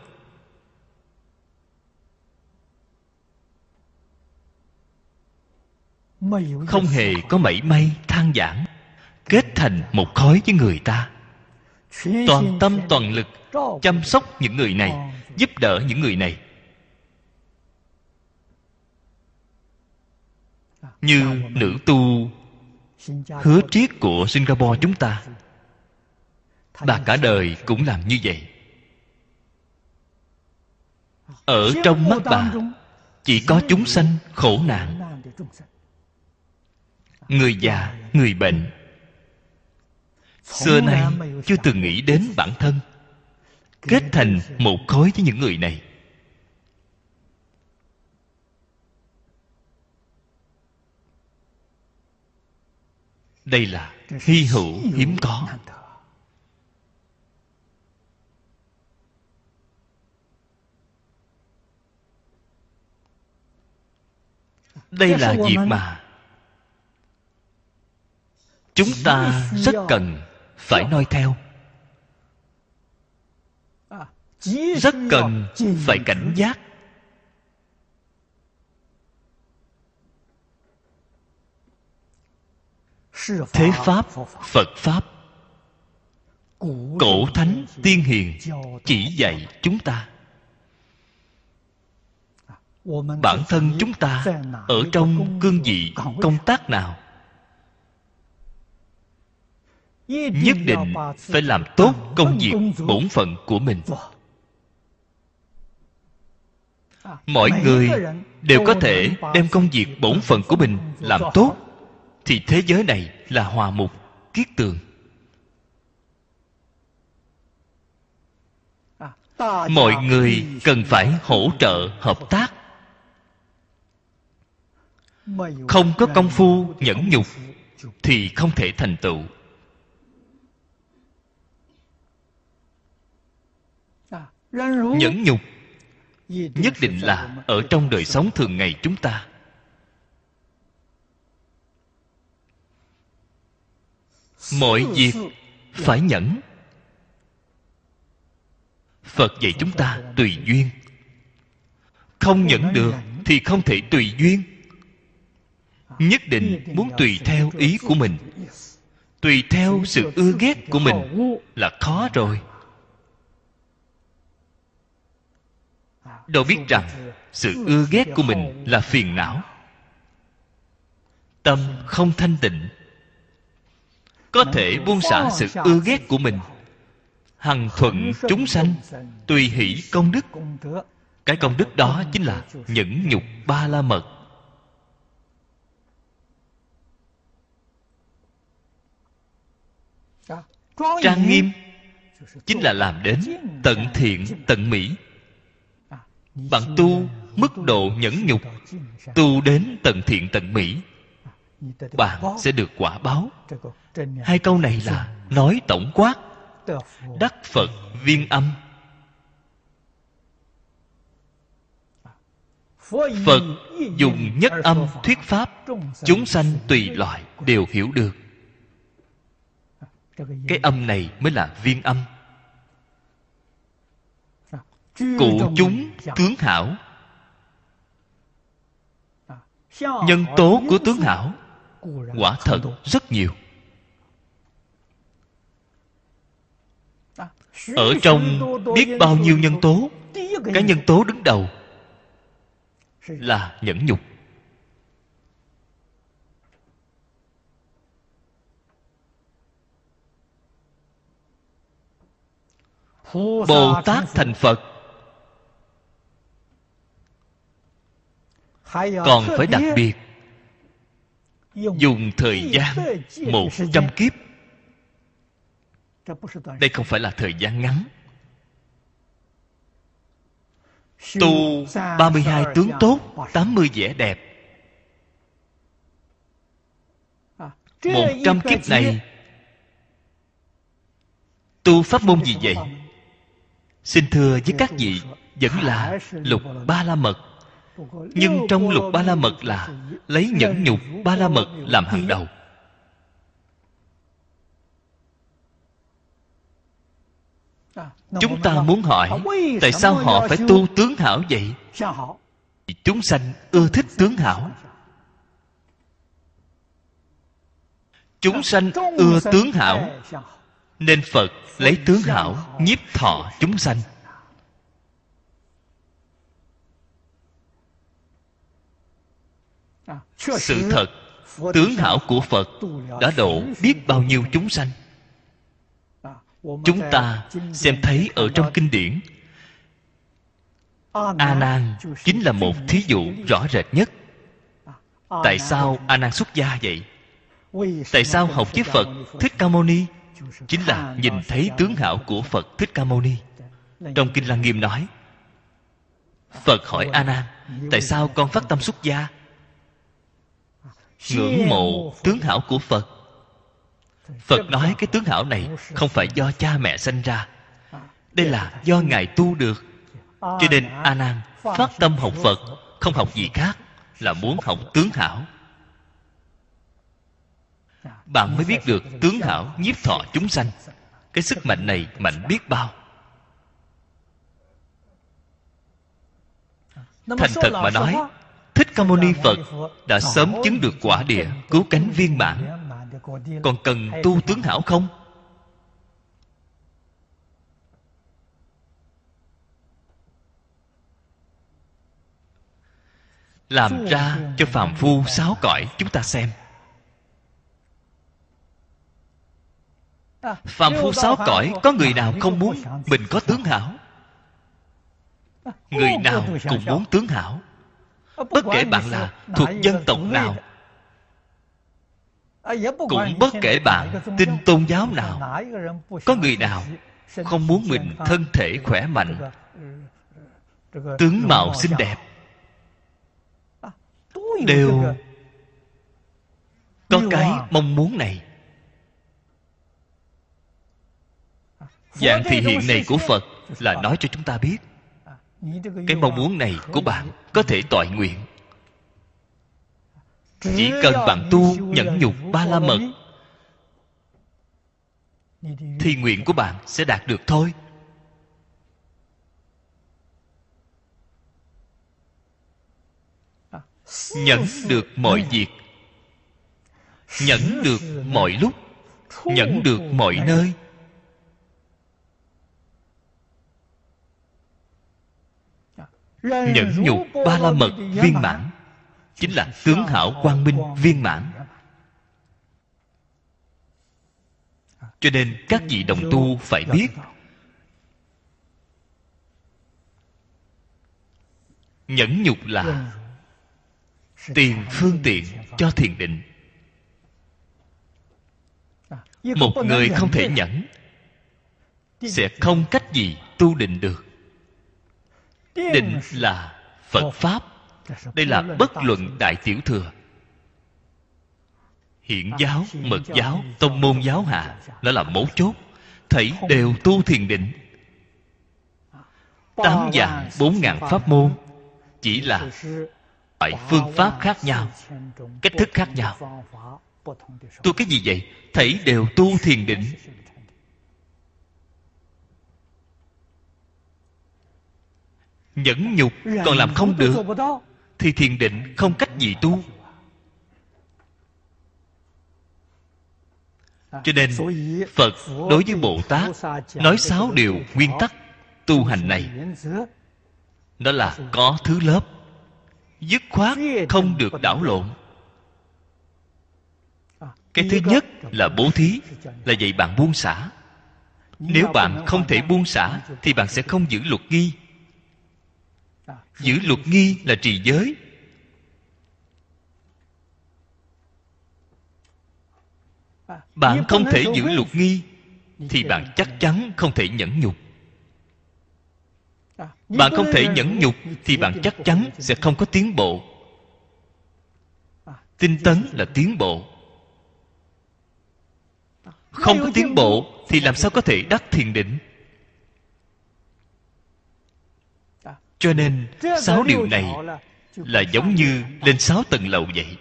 Không hề có mảy may than giảng kết thành một khối với người ta. Toàn tâm toàn lực chăm sóc những người này giúp đỡ những người này. Như nữ tu hứa triết của singapore chúng ta. Bà cả đời cũng làm như vậy. Ở trong mắt bà chỉ có chúng sanh khổ nạn người già người bệnh. Xưa nay chưa từng nghĩ đến bản thân. Kết thành một khối với những người này. Đây là hy hữu hiếm có. Đây là việc mà chúng ta rất cần phải noi theo. Rất cần phải cảnh giác. Thế pháp, phật pháp, cổ thánh tiên hiền chỉ dạy chúng ta. Bản thân chúng ta ở trong cương vị công tác nào nhất định phải làm tốt công việc bổn phận của mình. Mọi người đều có thể đem công việc bổn phận của mình làm tốt, thì thế giới này là hòa mục kiết tường. Mọi người cần phải hỗ trợ, hợp tác. Không có công phu nhẫn nhục thì không thể thành tựu. Nhẫn nhục. Nhất định là ở trong đời sống thường ngày chúng ta. Mọi việc phải nhẫn. Phật dạy chúng ta tùy duyên. Không nhẫn được thì không thể tùy duyên. Nhất định muốn tùy theo ý của mình. tùy theo sự ưa ghét của mình là khó rồi đâu biết rằng sự ưa ghét của mình là phiền não. Tâm không thanh tịnh. Có thể buông xả sự ưa ghét của mình. Hằng thuận chúng sanh, tùy hỷ công đức. Cái công đức đó chính là nhẫn nhục ba la mật trang nghiêm chính là làm đến tận thiện, tận mỹ bạn tu, mức độ nhẫn nhục, tu đến tận thiện tận mỹ, bạn sẽ được quả báo. Hai câu này là nói tổng quát, đắc phật viên âm. Phật dùng nhất âm thuyết pháp, chúng sanh tùy loại đều hiểu được. Cái âm này mới là viên âm cụ chúng tướng hảo nhân tố của tướng hảo quả thật rất nhiều. Ở trong biết bao nhiêu nhân tố cái nhân tố đứng đầu là nhẫn nhục. Bồ tát thành phật còn phải đặc biệt dùng thời gian một trăm kiếp. Đây không phải là thời gian ngắn. Tu 32 tướng tốt 80 vẻ đẹp. Một trăm kiếp này. Tu pháp môn gì vậy? Xin thưa với các vị vẫn là lục ba la mật nhưng trong lục ba la mật là lấy nhẫn nhục ba la mật làm hàng đầu. Chúng ta muốn hỏi, tại sao họ phải tu tướng hảo vậy? Chúng sanh ưa thích tướng hảo. Chúng sanh ưa tướng hảo, nên phật lấy tướng hảo, nhiếp thọ chúng sanh. Sự thật tướng hảo của phật đã độ biết bao nhiêu chúng sanh. Chúng ta xem thấy ở trong kinh điển a nan chính là một thí dụ rõ rệt nhất. Tại sao a nan xuất gia vậy? Tại sao học với phật thích ca mâu ni? Chính là nhìn thấy tướng hảo của phật thích ca mâu ni. Trong kinh lăng nghiêm nói phật hỏi a nan tại sao con phát tâm xuất gia ngưỡng mộ tướng hảo của phật. Phật nói cái tướng hảo này không phải do cha mẹ sanh ra. Đây là do ngài tu được. Cho nên a nan phát tâm học phật, không học gì khác là muốn học tướng hảo. Bạn mới biết được tướng hảo nhiếp thọ chúng sanh. Cái sức mạnh này mạnh biết bao. Thành thật mà nói thích ca mâu ni phật đã sớm chứng được quả địa cứu cánh viên mãn. còn cần tu tướng hảo không? Làm ra cho phàm phu sáu cõi chúng ta xem. Phàm phu sáu cõi có người nào không muốn mình có tướng hảo? Người nào cũng muốn tướng hảo bất kể bạn là thuộc dân tộc nào cũng bất kể bạn tin tôn giáo nào có người nào không muốn mình thân thể khỏe mạnh tướng mạo xinh đẹp. Đều có cái mong muốn này. Dạng thị hiện này của phật là nói cho chúng ta biết cái mong muốn này của bạn có thể toại nguyện. Chỉ cần bạn tu nhẫn nhục ba la mật thì nguyện của bạn sẽ đạt được thôi. Nhẫn được mọi việc, nhẫn được mọi lúc, nhẫn được mọi nơi. Nhẫn nhục ba la mật viên mãn chính là tướng hảo quang minh viên mãn. cho nên các vị đồng tu phải biết. nhẫn nhục là tiền phương tiện cho thiền định. Một người không thể nhẫn sẽ không cách gì tu định được định là phật pháp. Đây là bất luận đại tiểu thừa. Hiện giáo mật giáo tông môn giáo hạ đó là mấu chốt. Thảy đều tu thiền định. Tám dạng bốn ngàn pháp môn. chỉ là loại phương pháp khác nhau cách thức khác nhau. tu cái gì vậy? Thảy đều tu thiền định nhẫn nhục còn làm không được. thì thiền định không cách gì tu. Cho nên phật đối với bồ tát nói sáu điều nguyên tắc tu hành này. đó là có thứ lớp. Dứt khoát không được đảo lộn. Cái thứ nhất là bố thí là dạy bạn buông xả. Nếu bạn không thể buông xả thì bạn sẽ không giữ luật nghi giữ luật nghi là trì giới. Bạn không thể giữ luật nghi thì bạn chắc chắn không thể nhẫn nhục. Bạn không thể nhẫn nhục thì bạn chắc chắn sẽ không có tiến bộ. Tinh tấn là tiến bộ. không có tiến bộ thì làm sao có thể đắc thiền định cho nên sáu điều này là giống như lên sáu tầng lầu vậy.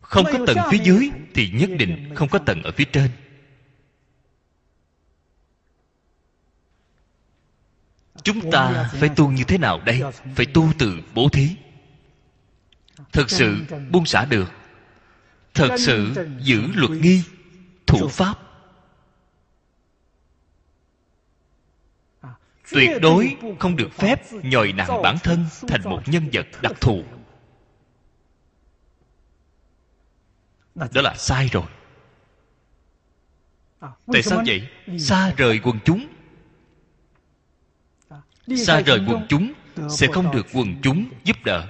Không có tầng phía dưới thì nhất định không có tầng ở phía trên. Chúng ta phải tu như thế nào đây? phải tu từ bố thí. Thực sự buông xả được. Thật sự giữ luật nghi thủ pháp tuyệt đối không được phép nhồi nặng bản thân thành một nhân vật đặc thù. đó là sai rồi. Tại sao vậy? xa rời quần chúng. Xa rời quần chúng sẽ không được quần chúng giúp đỡ.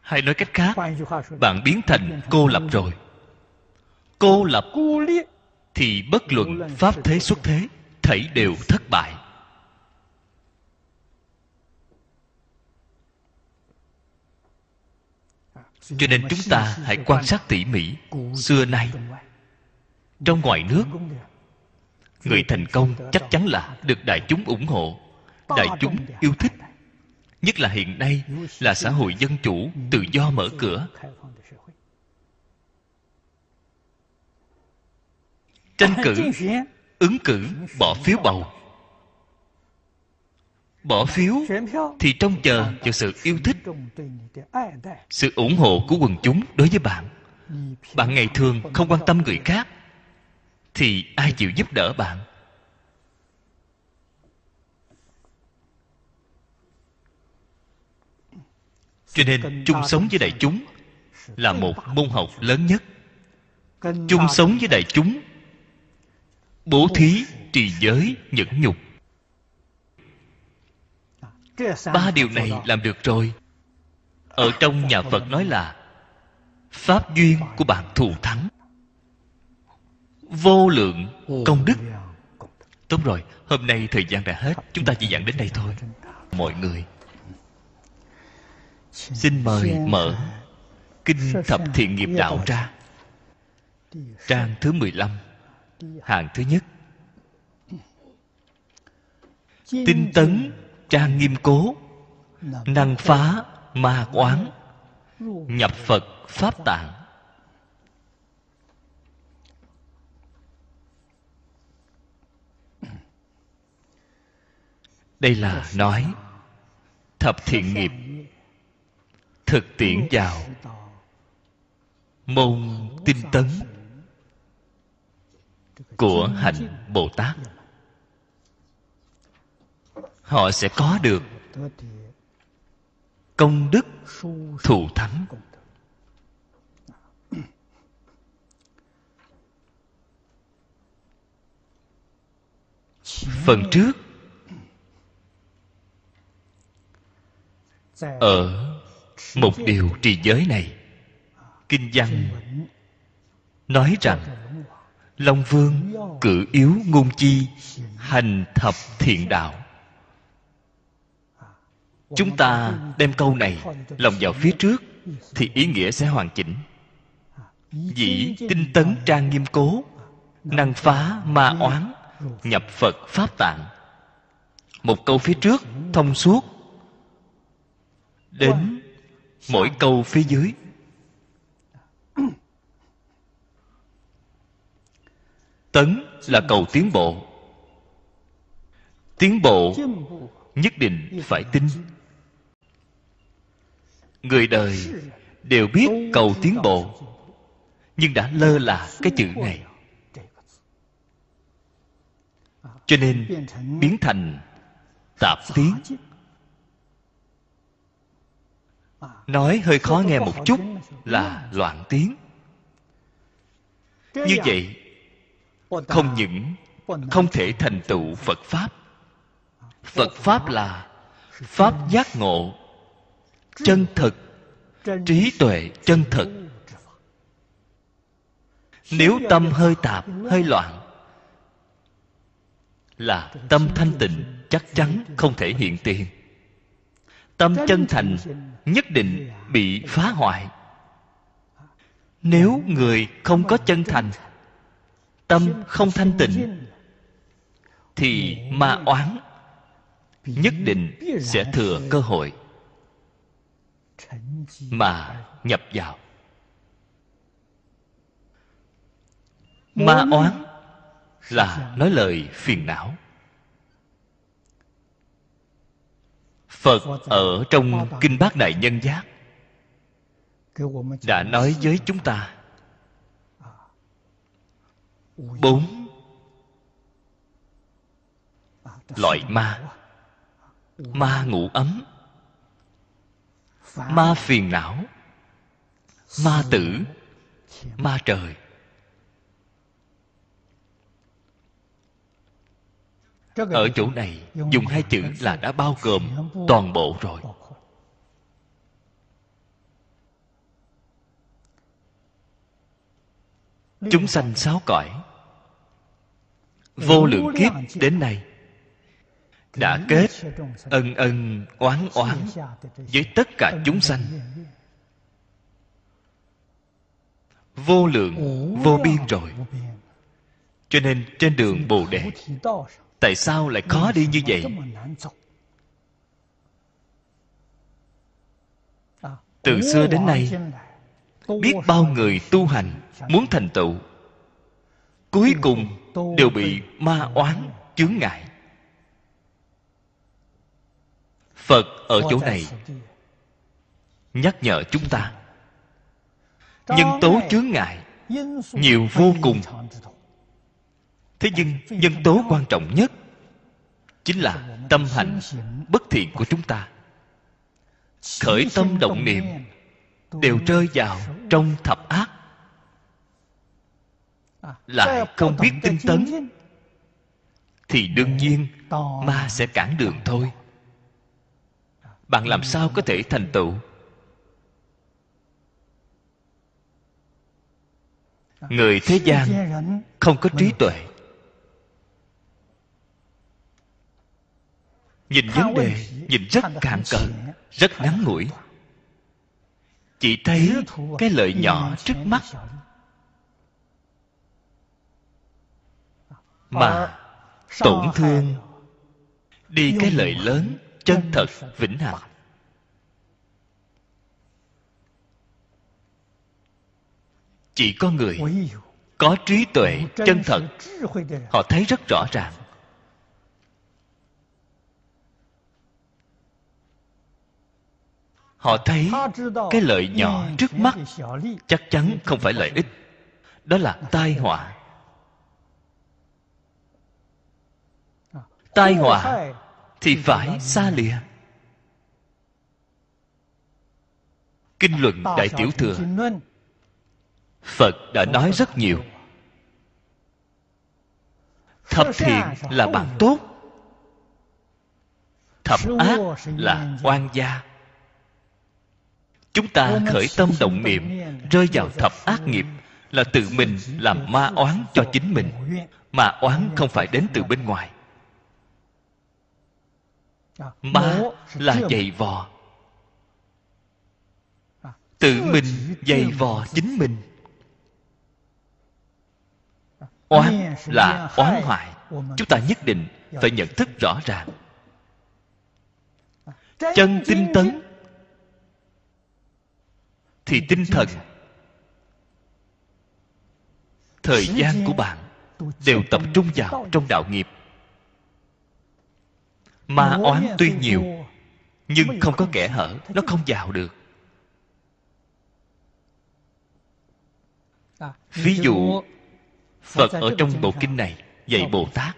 Hay nói cách khác bạn biến thành cô lập rồi. Cô lập thì bất luận pháp thế xuất thế, thảy đều thất bại. Cho nên chúng ta hãy quan sát tỉ mỉ xưa nay. Trong ngoài nước, người thành công chắc chắn là được đại chúng ủng hộ, đại chúng yêu thích. Nhất là hiện nay là xã hội dân chủ tự do mở cửa. Tranh cử ứng cử bỏ phiếu bầu. Bỏ phiếu thì trông chờ cho sự yêu thích sự ủng hộ của quần chúng đối với bạn. Bạn ngày thường không quan tâm người khác thì ai chịu giúp đỡ bạn? Cho nên chung sống với đại chúng là một môn học lớn nhất. Chung sống với đại chúng bố thí trì giới nhẫn nhục. Ba điều này làm được rồi. Ở trong nhà phật nói là, pháp duyên của bạn thù thắng. Vô lượng công đức. Tốt rồi, hôm nay thời gian đã hết. Chúng ta chỉ giảng đến đây thôi. Mọi người, xin mời mở kinh thập thiện nghiệp đạo ra. Trang thứ 15 hàng thứ nhất. Tinh tấn trang nghiêm cố năng phá ma quán nhập phật. Pháp tạng. Đây là nói thập thiện nghiệp thực tiễn vào. Môn tinh tấn của hạnh bồ tát họ sẽ có được công đức thù thắng. Phần trước ở một điều trì giới này, kinh văn nói rằng long vương cử yếu ngôn chi, hành thập thiện đạo. Chúng ta đem câu này lòng vào phía trước thì ý nghĩa sẽ hoàn chỉnh. Dĩ tinh tấn trang nghiêm cố, năng phá ma oán, nhập phật pháp tạng. Một câu phía trước thông suốt. Đến mỗi câu phía dưới. Tấn là cầu tiến bộ. Tiến bộ nhất định phải tin. Người đời đều biết cầu tiến bộ, nhưng đã lơ là cái chữ này. Cho nên biến thành tạp tiếng nói hơi khó nghe một chút là loạn tiếng. Như vậy không những không thể thành tựu phật pháp phật pháp là pháp giác ngộ chân thực trí tuệ chân thực. Nếu tâm hơi tạp hơi loạn là tâm thanh tịnh chắc chắn không thể hiện tiền. Tâm chân thành nhất định bị phá hoại. Nếu người không có chân thành tâm không thanh tịnh thì ma oán nhất định sẽ thừa cơ hội mà nhập vào. Ma oán là nói lời phiền não. Phật ở trong kinh bát đại nhân giác đã nói với chúng ta bốn. Loại ma. Ma ngủ ấm. Ma phiền não. Ma tử. Ma trời. Ở chỗ này, dùng hai chữ là đã bao gồm toàn bộ rồi. Chúng sanh sáu cõi vô lượng kiếp đến nay đã kết ân ân oán oán với tất cả chúng sanh. vô lượng vô biên rồi. cho nên trên đường bồ đề tại sao lại khó đi như vậy? từ xưa đến nay biết bao người tu hành muốn thành tựu cuối cùng đều bị ma oán chướng ngại. Phật ở chỗ này nhắc nhở chúng ta. Nhân tố chướng ngại nhiều vô cùng. Thế nhưng nhân tố quan trọng nhất chính là tâm hành bất thiện của chúng ta. Khởi tâm động niệm đều rơi vào trong thập ác lại không biết tinh tấn. thì đương nhiên ma sẽ cản đường thôi. Bạn làm sao có thể thành tựu? Người thế gian không có trí tuệ. Nhìn vấn đề nhìn rất cạn cợt rất ngắn ngủi. Chỉ thấy cái lợi nhỏ trước mắt mà tổn thương. Đi cái lợi lớn chân thật vĩnh hằng. chỉ có người có trí tuệ chân thật họ thấy rất rõ ràng. Họ thấy cái lợi nhỏ trước mắt chắc chắn không phải lợi ích đó là tai họa tai họa thì phải. xa lìa. Kinh luận đại tiểu thừa. phật đã nói rất nhiều. thập thiện là bạn tốt. Thập ác là oan gia. Chúng ta khởi tâm động niệm rơi vào thập ác nghiệp là tự mình làm ma oán cho chính mình mà oán không phải đến từ bên ngoài ma là dày vò. Tự mình dày vò chính mình. Oán là oán hoại chúng ta nhất định phải nhận thức rõ ràng. Chân tinh tấn. Thì tinh thần thời gian của bạn đều tập trung vào trong đạo nghiệp ma oán tuy nhiều nhưng không có kẻ hở nó không vào được. Ví dụ phật ở trong bộ kinh này dạy bồ tát.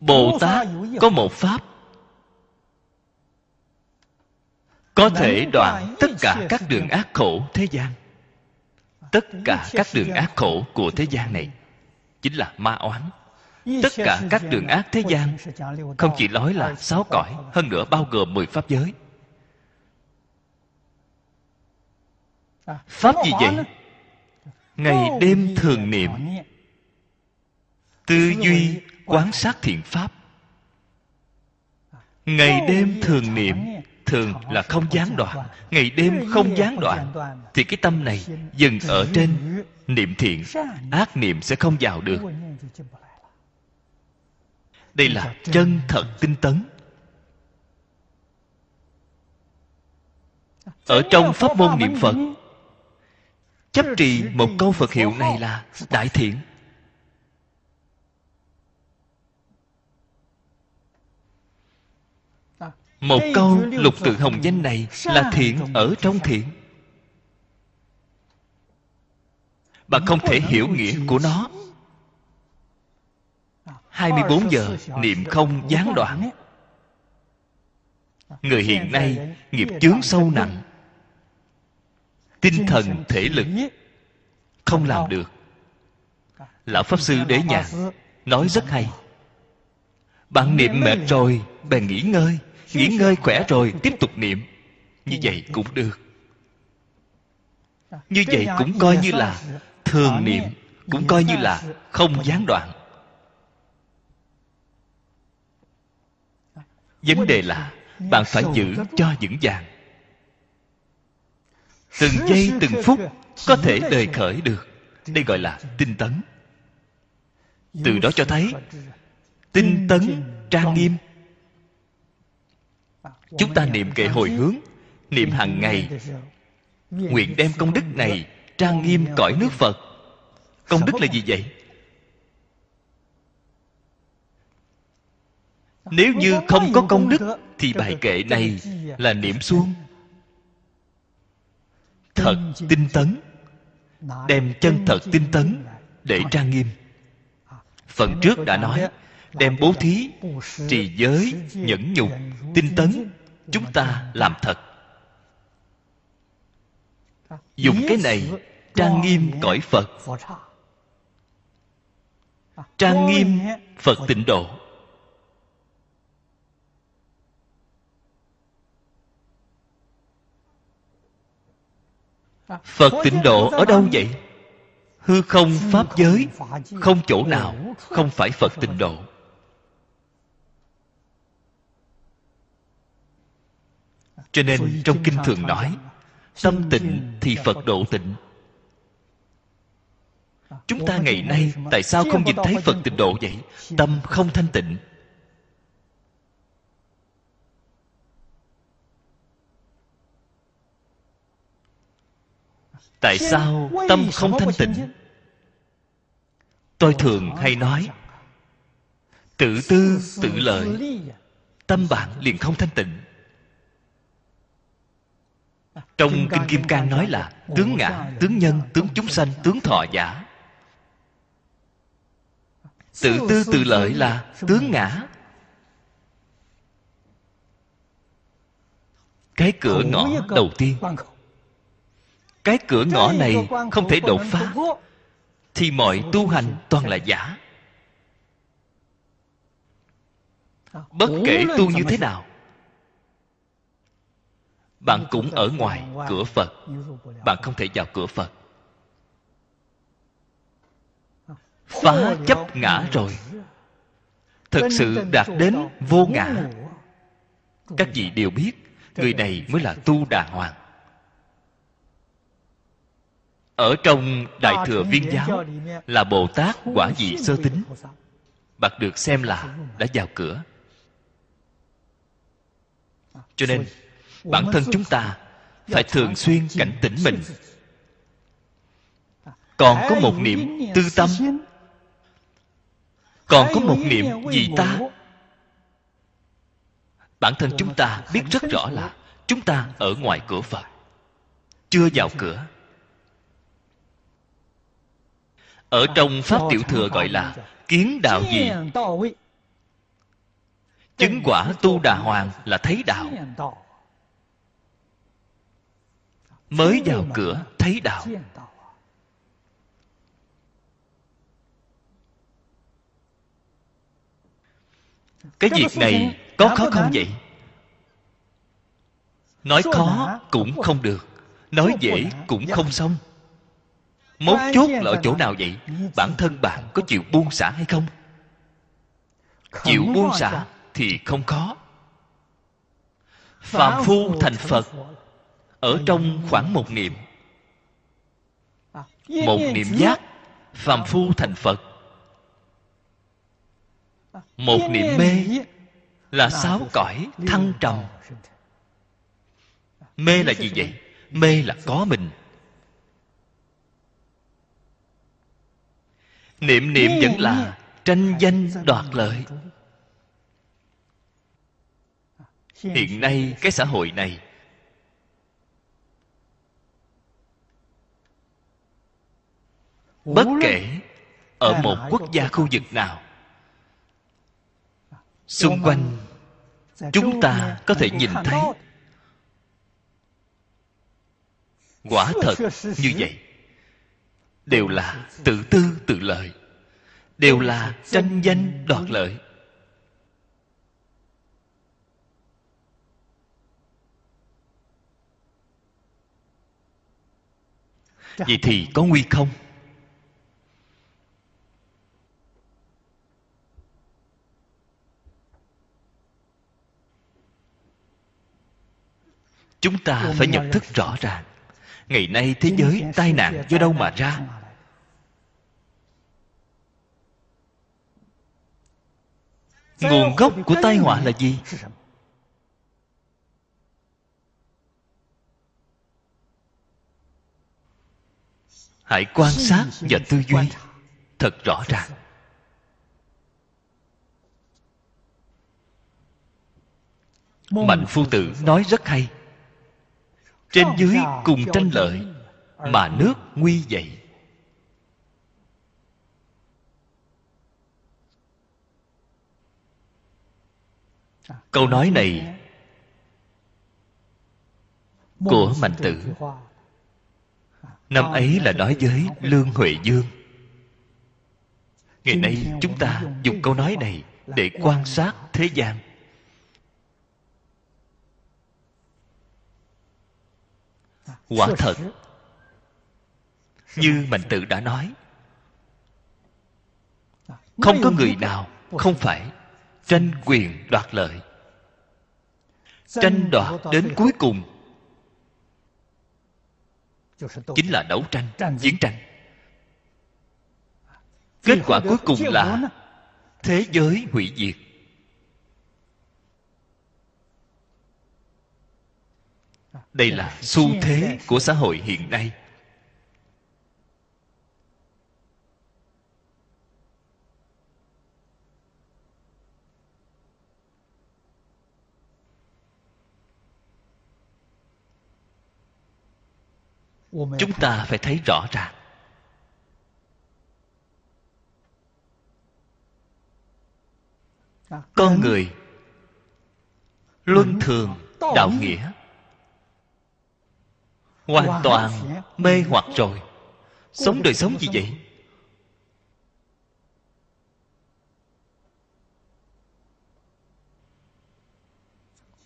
Bồ tát có một pháp. Có thể đoạn tất cả các đường ác khổ thế gian. Tất cả các đường ác khổ của thế gian này chính là ma oán tất cả các đường ác thế gian không chỉ nói là sáu cõi, hơn nữa bao gồm mười pháp giới. Pháp gì vậy? Ngày đêm thường niệm, tư duy quán sát thiện pháp. Ngày đêm thường niệm, thường là không gián đoạn. Ngày đêm không gián đoạn, thì cái tâm này dừng ở trên niệm thiện, ác niệm sẽ không vào được đây là chân thật tinh tấn. Ở trong pháp môn niệm phật, chấp trì một câu phật hiệu này là đại thiện. Một câu lục tự hồng danh này là thiện ở trong thiện. Bạn không thể hiểu nghĩa của nó. 24 giờ, niệm không gián đoạn. Người hiện nay nghiệp chướng sâu nặng. Tinh thần thể lực không làm được. Lão pháp sư đế nhạc nói rất hay. Bạn niệm mệt rồi, bèn nghỉ ngơi nghỉ ngơi khỏe rồi, tiếp tục niệm. Như vậy cũng được. Như vậy cũng coi như là thường niệm, cũng coi như là không gián đoạn. Vấn đề là bạn phải giữ cho vững vàng. Từng giây, từng phút có thể đời khởi được. Đây gọi là tinh tấn. Từ đó cho thấy, tinh tấn trang nghiêm. Chúng ta niệm kệ hồi hướng, niệm hàng ngày. Nguyện đem công đức này trang nghiêm cõi nước phật. Công đức là gì vậy? Nếu như không có công đức thì bài kệ này là niệm xuông thật tinh tấn. Đem chân thật tinh tấn để trang nghiêm. Phần trước đã nói đem bố thí trì giới nhẫn nhục tinh tấn. chúng ta làm thật. Dùng cái này trang nghiêm cõi phật. Trang nghiêm phật tịnh độ phật tịnh độ ở đâu vậy? Hư không pháp giới không chỗ nào không phải phật tịnh độ. Cho nên trong kinh thường nói tâm tịnh thì phật độ tịnh. Chúng ta ngày nay tại sao không nhìn thấy phật tịnh độ vậy? Tâm không thanh tịnh tại sao tâm không thanh tịnh? tôi thường hay nói tự tư tự lợi tâm bạn liền không thanh tịnh. Trong kinh kim cang nói là tướng ngã tướng nhân tướng chúng sanh tướng thọ giả. Tự tư tự lợi là tướng ngã. cái cửa ngõ đầu tiên cái cửa ngõ này không thể đột phá. Thì mọi tu hành toàn là giả. Bất kể tu như thế nào bạn cũng ở ngoài cửa phật. Bạn không thể vào cửa phật. Phá chấp ngã rồi. thực sự đạt đến vô ngã. các vị đều biết người này mới là tu đàng hoàng ở trong đại thừa viên giáo là bồ tát quả vị sơ tính bạn được xem là đã vào cửa cho nên bản thân chúng ta phải thường xuyên cảnh tỉnh mình còn có một niệm tư tâm còn có một niệm gì ta bản thân chúng ta biết rất rõ là chúng ta ở ngoài cửa phật chưa vào cửa ở trong pháp tiểu thừa gọi là kiến đạo gì? chứng quả tu đà hoàng là thấy đạo. Mới vào cửa thấy đạo. cái việc này có khó không vậy? Nói khó cũng không được. Nói dễ cũng không xong mấu chốt là ở chỗ nào vậy? bản thân bạn có chịu buông xả hay không? Chịu buông xả thì không khó phạm phu thành phật ở trong khoảng một niệm. Một niệm giác phàm phu thành phật. Một niệm mê là sáu cõi thăng trầm. mê là gì vậy? mê là có mình niệm niệm vẫn là tranh danh đoạt lợi. Hiện nay cái xã hội này bất kể ở một quốc gia khu vực nào xung quanh chúng ta có thể nhìn thấy. Quả thật như vậy đều là tự tư tự lợi đều là tranh danh đoạt lợi. Vậy thì có nguy không? Chúng ta phải nhận thức rõ ràng ngày nay thế giới tai nạn do đâu mà ra nguồn gốc của tai họa là gì? (laughs) Hãy quan sát và tư duy. thật rõ ràng. Mạnh phu tử nói rất hay. Trên dưới cùng tranh lợi mà nước nguy dậy câu nói này của mạnh tử. Năm ấy là nói với lương huệ dương. Ngày nay chúng ta dùng câu nói này để quan sát thế gian. Quả thật, như mạnh Tử đã nói, không có người nào không phải tranh quyền đoạt lợi. Tranh đoạt đến cuối cùng chính là đấu tranh chiến tranh. Kết quả cuối cùng là thế giới hủy diệt. Đây là xu thế của xã hội hiện nay chúng ta phải thấy rõ ràng. Con người luân thường đạo nghĩa hoàn toàn mê hoặc rồi. sống đời sống gì vậy?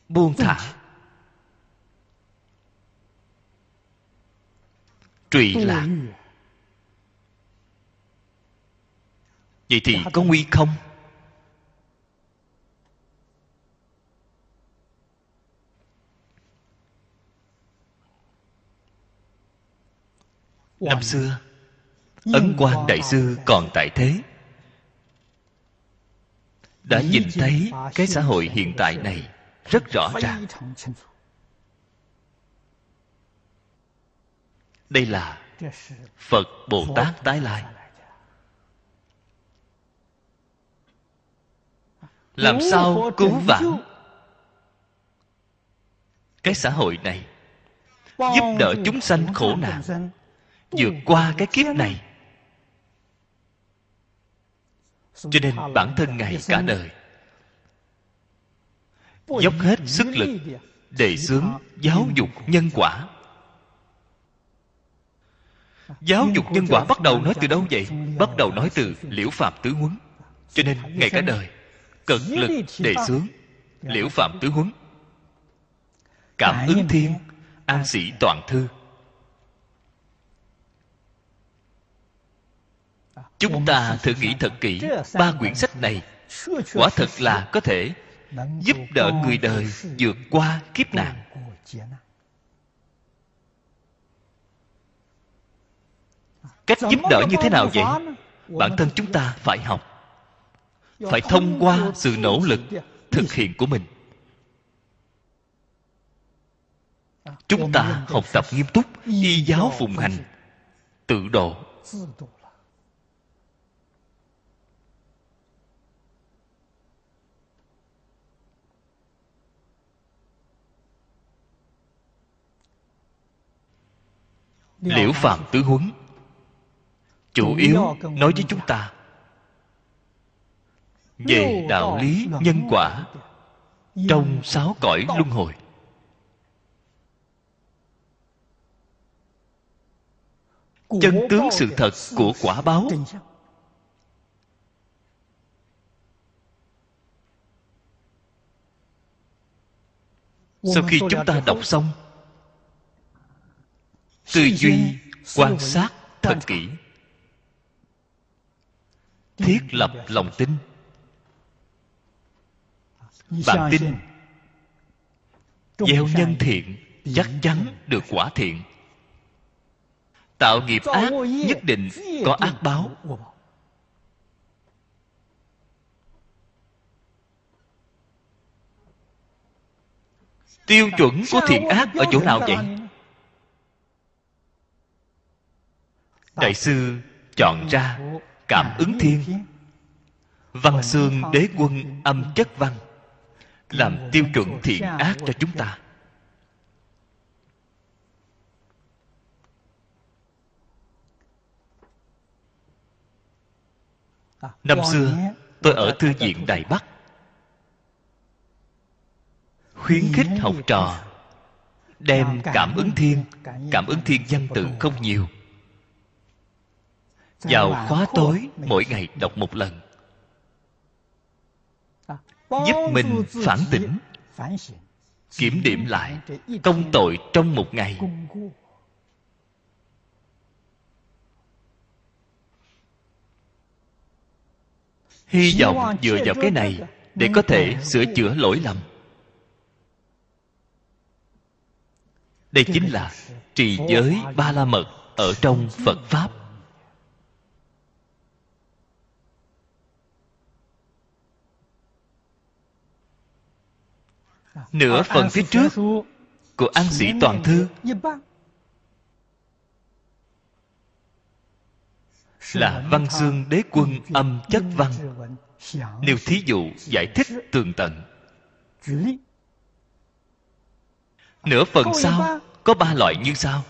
Buông thả trụy lạc. Vậy thì có nguy không? Năm xưa ấn quan đại sư còn tại thế. Đã nhìn thấy cái xã hội hiện tại này rất rõ ràng đây là phật bồ tát tái lai. Làm sao cứu vãn cái xã hội này giúp đỡ chúng sanh khổ nạn. vượt qua cái kiếp này. cho nên bản thân ngài cả đời dốc hết sức lực đề xướng giáo dục nhân quả giáo dục nhân quả bắt đầu nói từ đâu vậy? Bắt đầu nói từ liễu phạm tứ huấn. Cho nên ngày cả đời cẩn lực đề xướng liễu phạm tứ huấn. Cảm ứng thiên an sĩ toàn thư. Chúng ta thử nghĩ thật kỹ ba quyển sách này quả thật là có thể giúp đỡ người đời vượt qua kiếp nạn cách giúp đỡ như thế nào vậy? bản thân chúng ta phải học phải thông qua sự nỗ lực thực hiện của mình. Chúng ta học tập nghiêm túc y giáo phụng hành tự độ. Liễu phạm tứ huấn chủ yếu nói với chúng ta. về đạo lý nhân quả trong sáu cõi luân hồi. Chân tướng sự thật của quả báo. sau khi chúng ta đọc xong tư duy quan sát thật kỹ thiết lập lòng tin. Bạn tin gieo nhân thiện chắc chắn được quả thiện. Tạo nghiệp ác nhất định có ác báo. Tiêu chuẩn của thiện ác ở chỗ nào vậy? Đại sư chọn ra cảm ứng thiên. Văn xương đế quân âm chất văn làm tiêu chuẩn thiện ác cho chúng ta. Năm xưa tôi ở thư viện đài bắc. Khuyến khích học trò đem cảm ứng thiên. cảm ứng thiên văn tự không nhiều vào khóa tối mỗi ngày đọc một lần. Giúp mình phản tỉnh kiểm điểm lại công tội trong một ngày. hy vọng dựa vào cái này để có thể sửa chữa lỗi lầm. Đây chính là trì giới ba la mật ở trong phật pháp nửa phần phía trước của an sĩ toàn thư. Là văn xương đế quân âm chất văn. Nêu thí dụ giải thích tường tận. Nửa phần sau có ba loại như sau.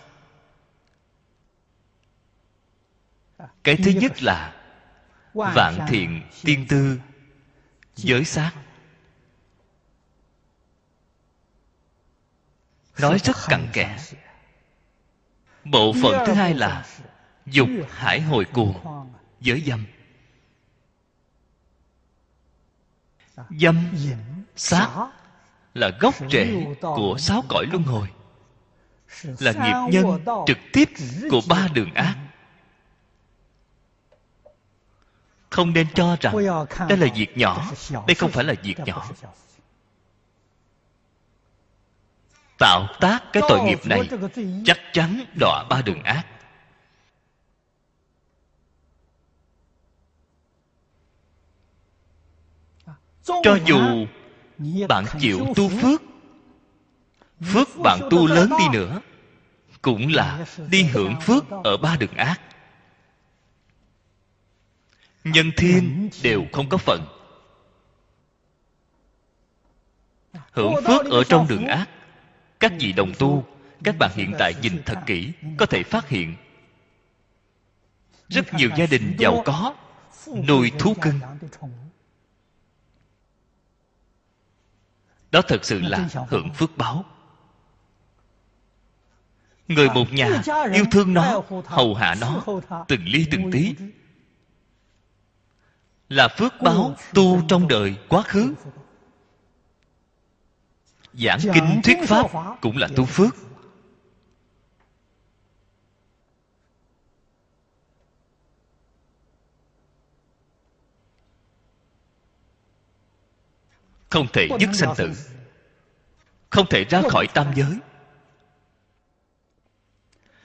Cái thứ nhất là vạn thiện tiên tư. giới sát nói rất cặn kẽ. bộ phận thứ hai là dục hải hồi cuồng giới dâm. Dâm sát là gốc rễ của sáu cõi luân hồi. Là nghiệp nhân trực tiếp của ba đường ác. không nên cho rằng đây là việc nhỏ đây không phải là việc nhỏ tạo tác cái tội nghiệp này chắc chắn đọa ba đường ác. Cho dù bạn chịu tu phước phước bạn tu lớn đi nữa cũng là đi hưởng phước ở ba đường ác. Nhân thiên đều không có phần. Hưởng phước ở trong đường ác các vị đồng tu, các bạn hiện tại nhìn thật kỹ, có thể phát hiện. Rất nhiều gia đình giàu có, nuôi thú cưng. Đó thật sự là hưởng phước báo. Người một nhà yêu thương nó, hầu hạ nó, từng ly từng tí. Là phước báo tu trong đời quá khứ giảng kinh thuyết pháp cũng là tu phước. Không thể dứt sanh tử. không thể ra khỏi tam giới.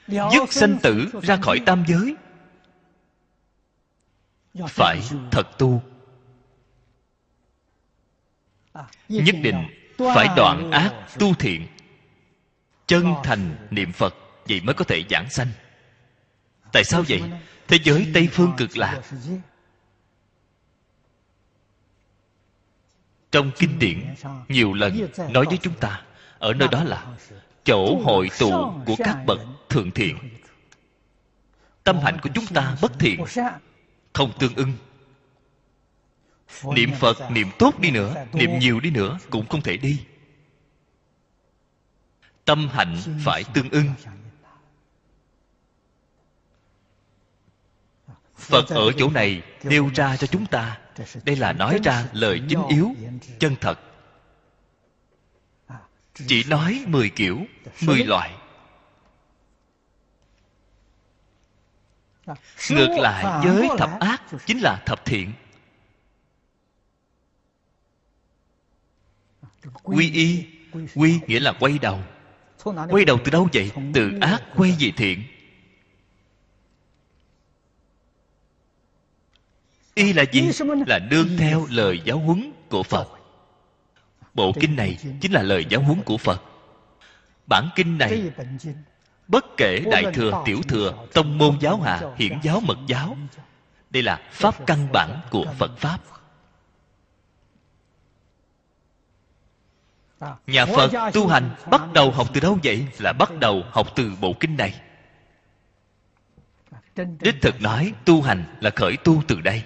Dứt sanh tử ra khỏi tam giới. Phải thật tu. Nhất định phải đoạn ác tu thiện. Chân thành niệm phật vậy mới có thể giảng sanh. Tại sao vậy? Thế giới tây phương cực lạc trong kinh điển nhiều lần nói với chúng ta ở nơi đó là chỗ hội tụ của các bậc thượng thiện. Tâm hạnh của chúng ta bất thiện không tương ưng niệm phật niệm tốt đi nữa niệm nhiều đi nữa cũng không thể đi. Tâm hạnh phải tương ưng. phật ở chỗ này nêu ra cho chúng ta. Đây là nói ra lời chính yếu chân thật. Chỉ nói mười kiểu mười loại. Ngược lại với thập ác chính là thập thiện quy y, quy nghĩa là quay đầu. Quay đầu từ đâu vậy? Từ ác quay về thiện. Y là gì? Là nương theo lời giáo huấn của phật. Bộ kinh này chính là lời giáo huấn của phật. Bản kinh này, bất kể đại thừa, tiểu thừa, tông môn giáo hạ, hiển giáo, mật giáo, đây là pháp căn bản của phật pháp. Nhà phật tu hành bắt đầu học từ đâu vậy? Là bắt đầu học từ bộ kinh này. Đích thực nói tu hành là khởi tu từ đây.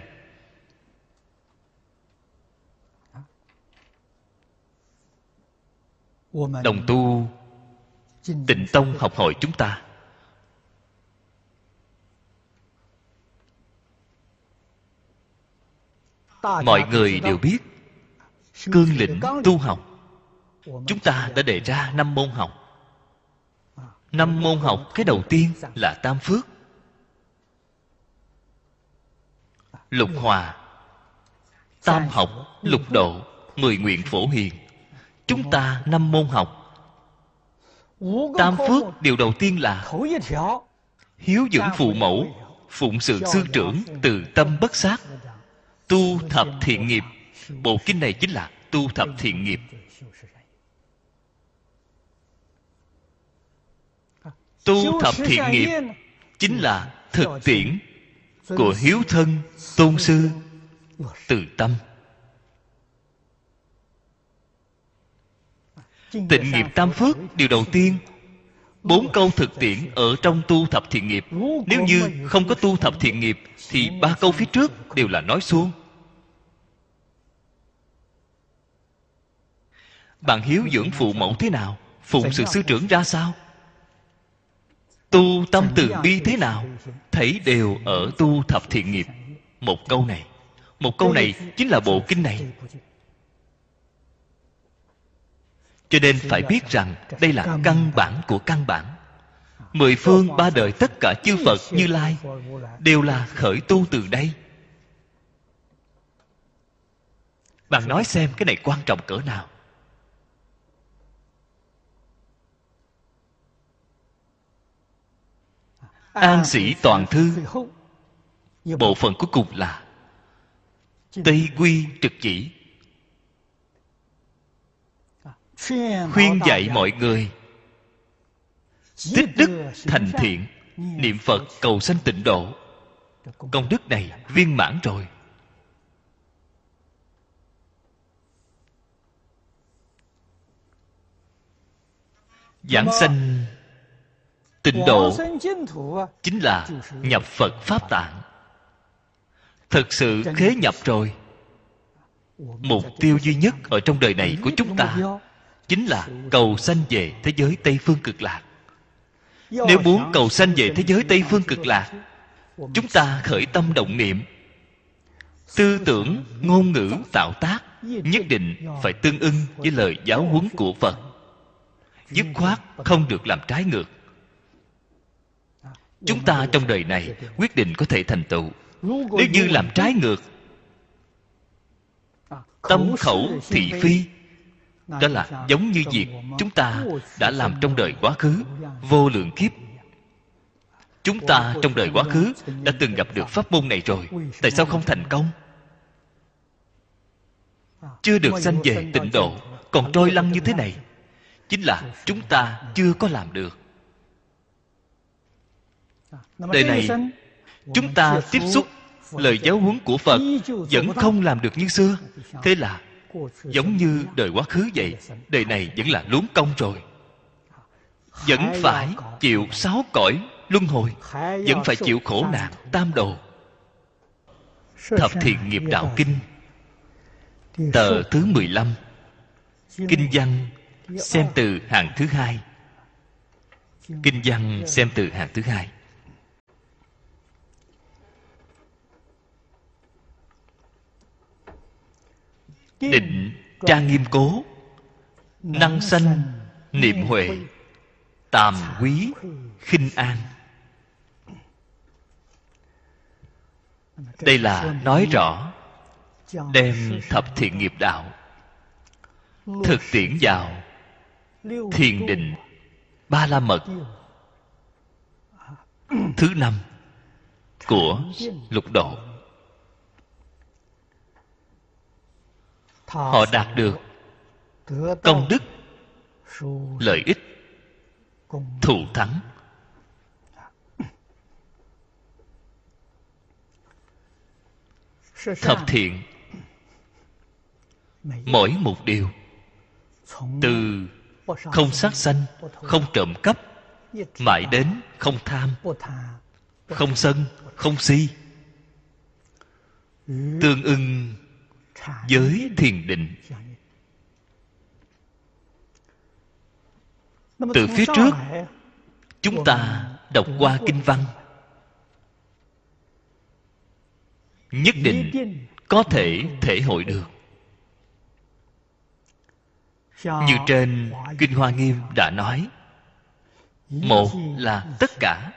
Đồng tu tịnh tông học hỏi chúng ta. Mọi người đều biết cương lĩnh tu học chúng ta đã đề ra năm môn học. Năm môn học cái đầu tiên là tam phước lục hòa tam học lục độ mười nguyện phổ hiền. Chúng ta năm môn học. Tam phước điều đầu tiên là hiếu dưỡng phụ mẫu phụng sự sư trưởng từ tâm bất sát tu thập thiện nghiệp. Bộ kinh này chính là tu thập thiện nghiệp tu thập thiện nghiệp chính là thực tiễn của hiếu thân tôn sư từ tâm. Tịnh nghiệp tam phước điều đầu tiên. Bốn câu thực tiễn ở trong tu thập thiện nghiệp. Nếu như không có tu thập thiện nghiệp thì ba câu phía trước đều là nói suông bạn hiếu dưỡng phụ mẫu thế nào? Phụng sự sư trưởng ra sao tu tâm từ bi thế nào thấy đều ở tu thập thiện nghiệp. Một câu này một câu này chính là bộ kinh này. Cho nên phải biết rằng đây là căn bản của căn bản. Mười phương ba đời tất cả chư phật như lai đều là khởi tu từ đây. Bạn nói xem cái này quan trọng cỡ nào an sĩ toàn thư. Bộ phận cuối cùng là tây quy trực chỉ. Khuyên dạy mọi người tích đức thành thiện, niệm phật cầu sanh tịnh độ. Công đức này viên mãn rồi. Giảng sanh tịnh độ chính là nhập phật pháp tạng. Thực sự khế nhập rồi. Mục tiêu duy nhất ở trong đời này của chúng ta chính là cầu sanh về thế giới tây phương cực lạc. Nếu muốn cầu sanh về thế giới tây phương cực lạc, chúng ta khởi tâm động niệm. Tư tưởng, ngôn ngữ, tạo tác nhất định phải tương ưng với lời giáo huấn của phật. Dứt khoát không được làm trái ngược chúng ta trong đời này quyết định có thể thành tựu. Nếu như làm trái ngược, tâm khẩu thị phi, đó là giống như việc chúng ta đã làm trong đời quá khứ, vô lượng kiếp. Chúng ta trong đời quá khứ đã từng gặp được pháp môn này rồi, tại sao không thành công? Chưa được sanh về tịnh độ, còn trôi lăn như thế này, chính là chúng ta chưa có làm được đời này chúng ta tiếp xúc lời giáo huấn của phật vẫn không làm được như xưa. Thế là giống như đời quá khứ vậy đời này vẫn là luống công rồi. Vẫn phải chịu sáu cõi luân hồi vẫn phải chịu khổ nạn tam đồ. Thập thiện nghiệp đạo kinh Tờ thứ 15 Kinh văn xem từ hàng thứ hai. Kinh văn xem từ hàng thứ hai Định trang nghiêm cố. Năng sanh Niệm huệ Tàm quý khinh an. Đây là nói rõ Đem thập thiện nghiệp đạo Thực tiễn vào Thiền định Ba la mật Thứ năm Của lục độ Họ đạt được Công đức, Lợi ích, Thù thắng. Thập thiện, Mỗi một điều, Từ không sát sanh, Không trộm cắp, Mãi đến không tham, Không sân, Không si. Tương ưng với thiền định. Từ phía trước, Chúng ta đọc qua kinh văn. Nhất định có thể thể hội được. Như trên Kinh Hoa Nghiêm đã nói, Một là tất cả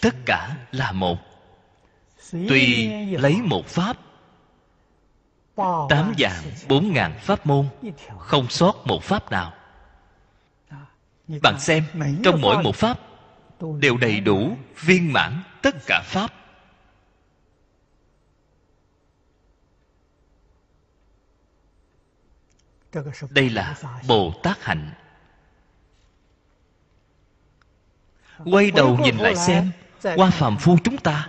Tất cả là một. Tuy lấy một pháp Tám dạng bốn ngàn pháp môn Không sót một pháp nào. Bạn xem trong mỗi một pháp đều đầy đủ viên mãn tất cả pháp. Đây là bồ tát hạnh. Quay đầu nhìn lại xem qua phàm phu chúng ta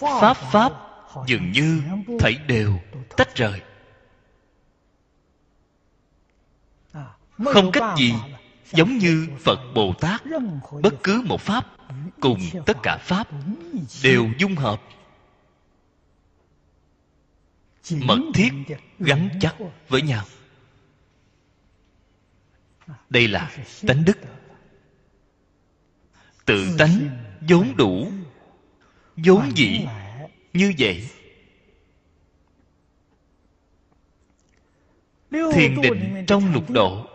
pháp pháp dường như thảy đều, tách rời. Không cách gì giống như phật bồ tát, bất cứ một pháp cùng tất cả pháp đều dung hợp. Mật thiết gắn chắc với nhau. Đây là tánh đức. Tự tánh vốn đủ vốn dĩ như vậy thiền định trong lục độ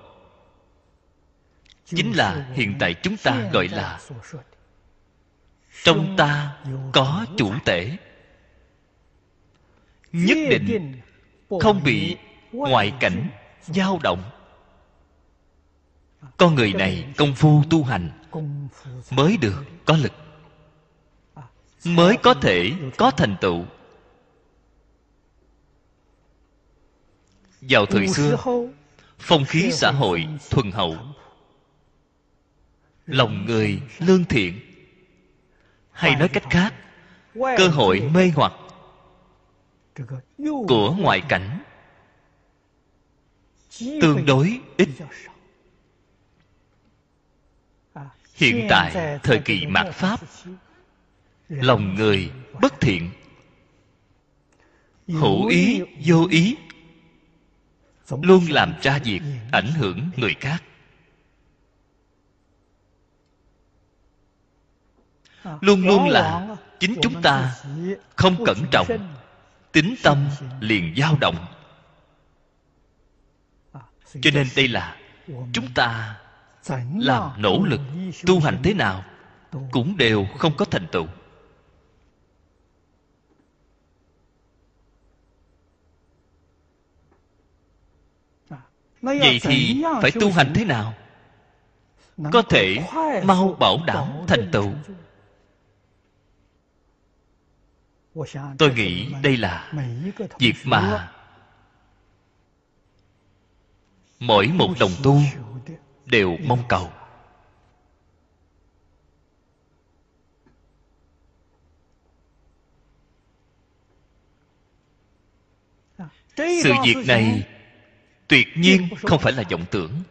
chính là hiện tại chúng ta gọi là trong ta có chủ tể nhất định không bị ngoại cảnh dao động. Con người này công phu tu hành mới được có lực mới có thể có thành tựu. Vào thời xưa phong khí xã hội thuần hậu. lòng người lương thiện. Hay nói cách khác cơ hội mê hoặc của ngoại cảnh tương đối ít. hiện tại thời kỳ mạt pháp lòng người bất thiện. Hữu ý, vô ý. Luôn làm ra việc ảnh hưởng người khác. Luôn luôn là chính chúng ta không cẩn trọng. Tính tâm liền dao động. Cho nên đây là chúng ta làm nỗ lực tu hành thế nào cũng đều không có thành tựu. Vậy thì phải tu hành thế nào? Có thể mau bảo đảm thành tựu. Tôi nghĩ đây là việc mà mỗi một đồng tu đều mong cầu. Sự việc này tuyệt nhiên không phải là vọng tưởng.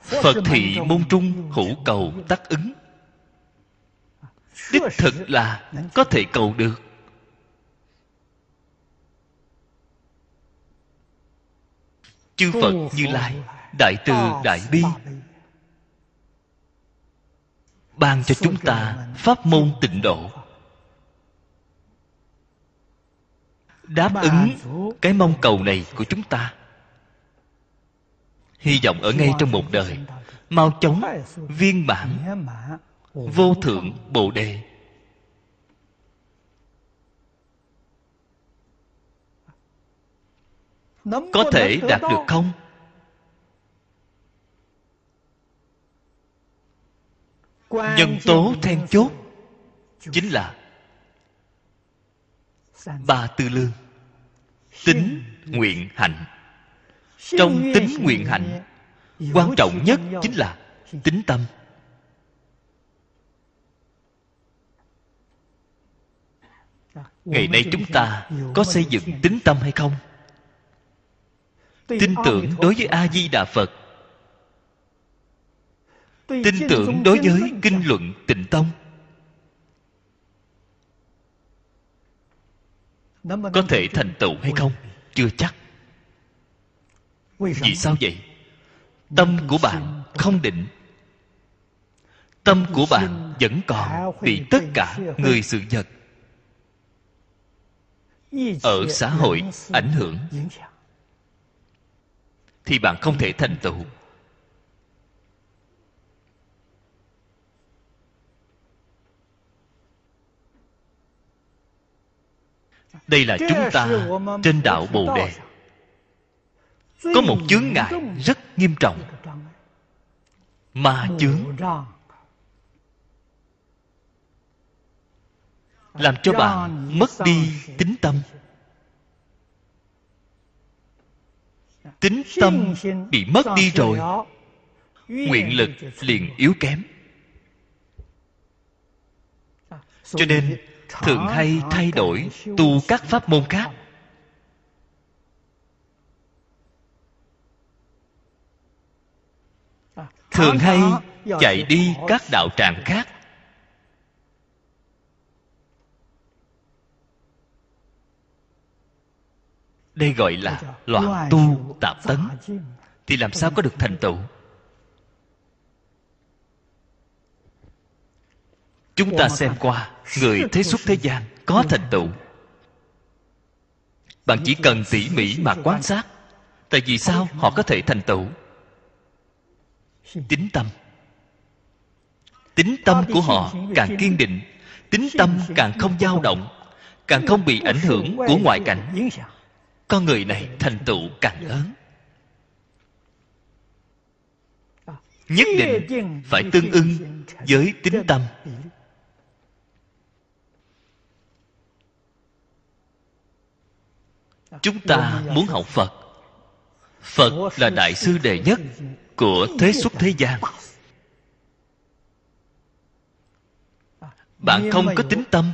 Phật thị môn trung hữu cầu tác ứng. Đích thực là có thể cầu được. Chư phật như lai, đại từ đại bi, ban cho chúng ta pháp môn tịnh độ. Đáp ứng cái mong cầu này của chúng ta. Hy vọng ở ngay trong một đời mau chóng viên mãn vô thượng bồ đề. Có thể đạt được không? Nhân tố then chốt chính là ba tư lương tính nguyện hạnh. Trong tính nguyện hạnh, quan trọng nhất chính là tính tâm. Ngày nay chúng ta có xây dựng tính tâm hay không? Tin tưởng đối với a di đà phật. Tin tưởng đối với kinh luận tịnh tông. Có thể thành tựu hay không? chưa chắc. Vì sao? vậy? Tâm của bạn không định. Tâm của bạn vẫn còn bị tất cả người sự vật ở xã hội ảnh hưởng. thì bạn không thể thành tựu đây là chúng ta trên đạo bồ đề. có một chướng ngại rất nghiêm trọng. ma chướng. Làm cho bạn mất đi tính tâm. Tính tâm bị mất đi rồi. nguyện lực liền yếu kém. Cho nên thường hay thay đổi tu các pháp môn khác? Thường hay chạy đi các đạo tràng khác? Đây gọi là loạn tu tạp tấn. Thì làm sao có được thành tựu? Chúng ta xem qua người thế xuất thế gian có thành tựu. Bạn chỉ cần tỉ mỉ mà quan sát, tại vì sao họ có thể thành tựu? Tính tâm. Tính tâm của họ càng kiên định, tính tâm càng không dao động, càng không bị ảnh hưởng của ngoại cảnh. Con người này thành tựu càng lớn. Nhất định phải tương ưng với tính tâm. Chúng ta muốn học phật. Phật là đại sư đệ nhất của thế xuất thế gian. Bạn không có tính tâm,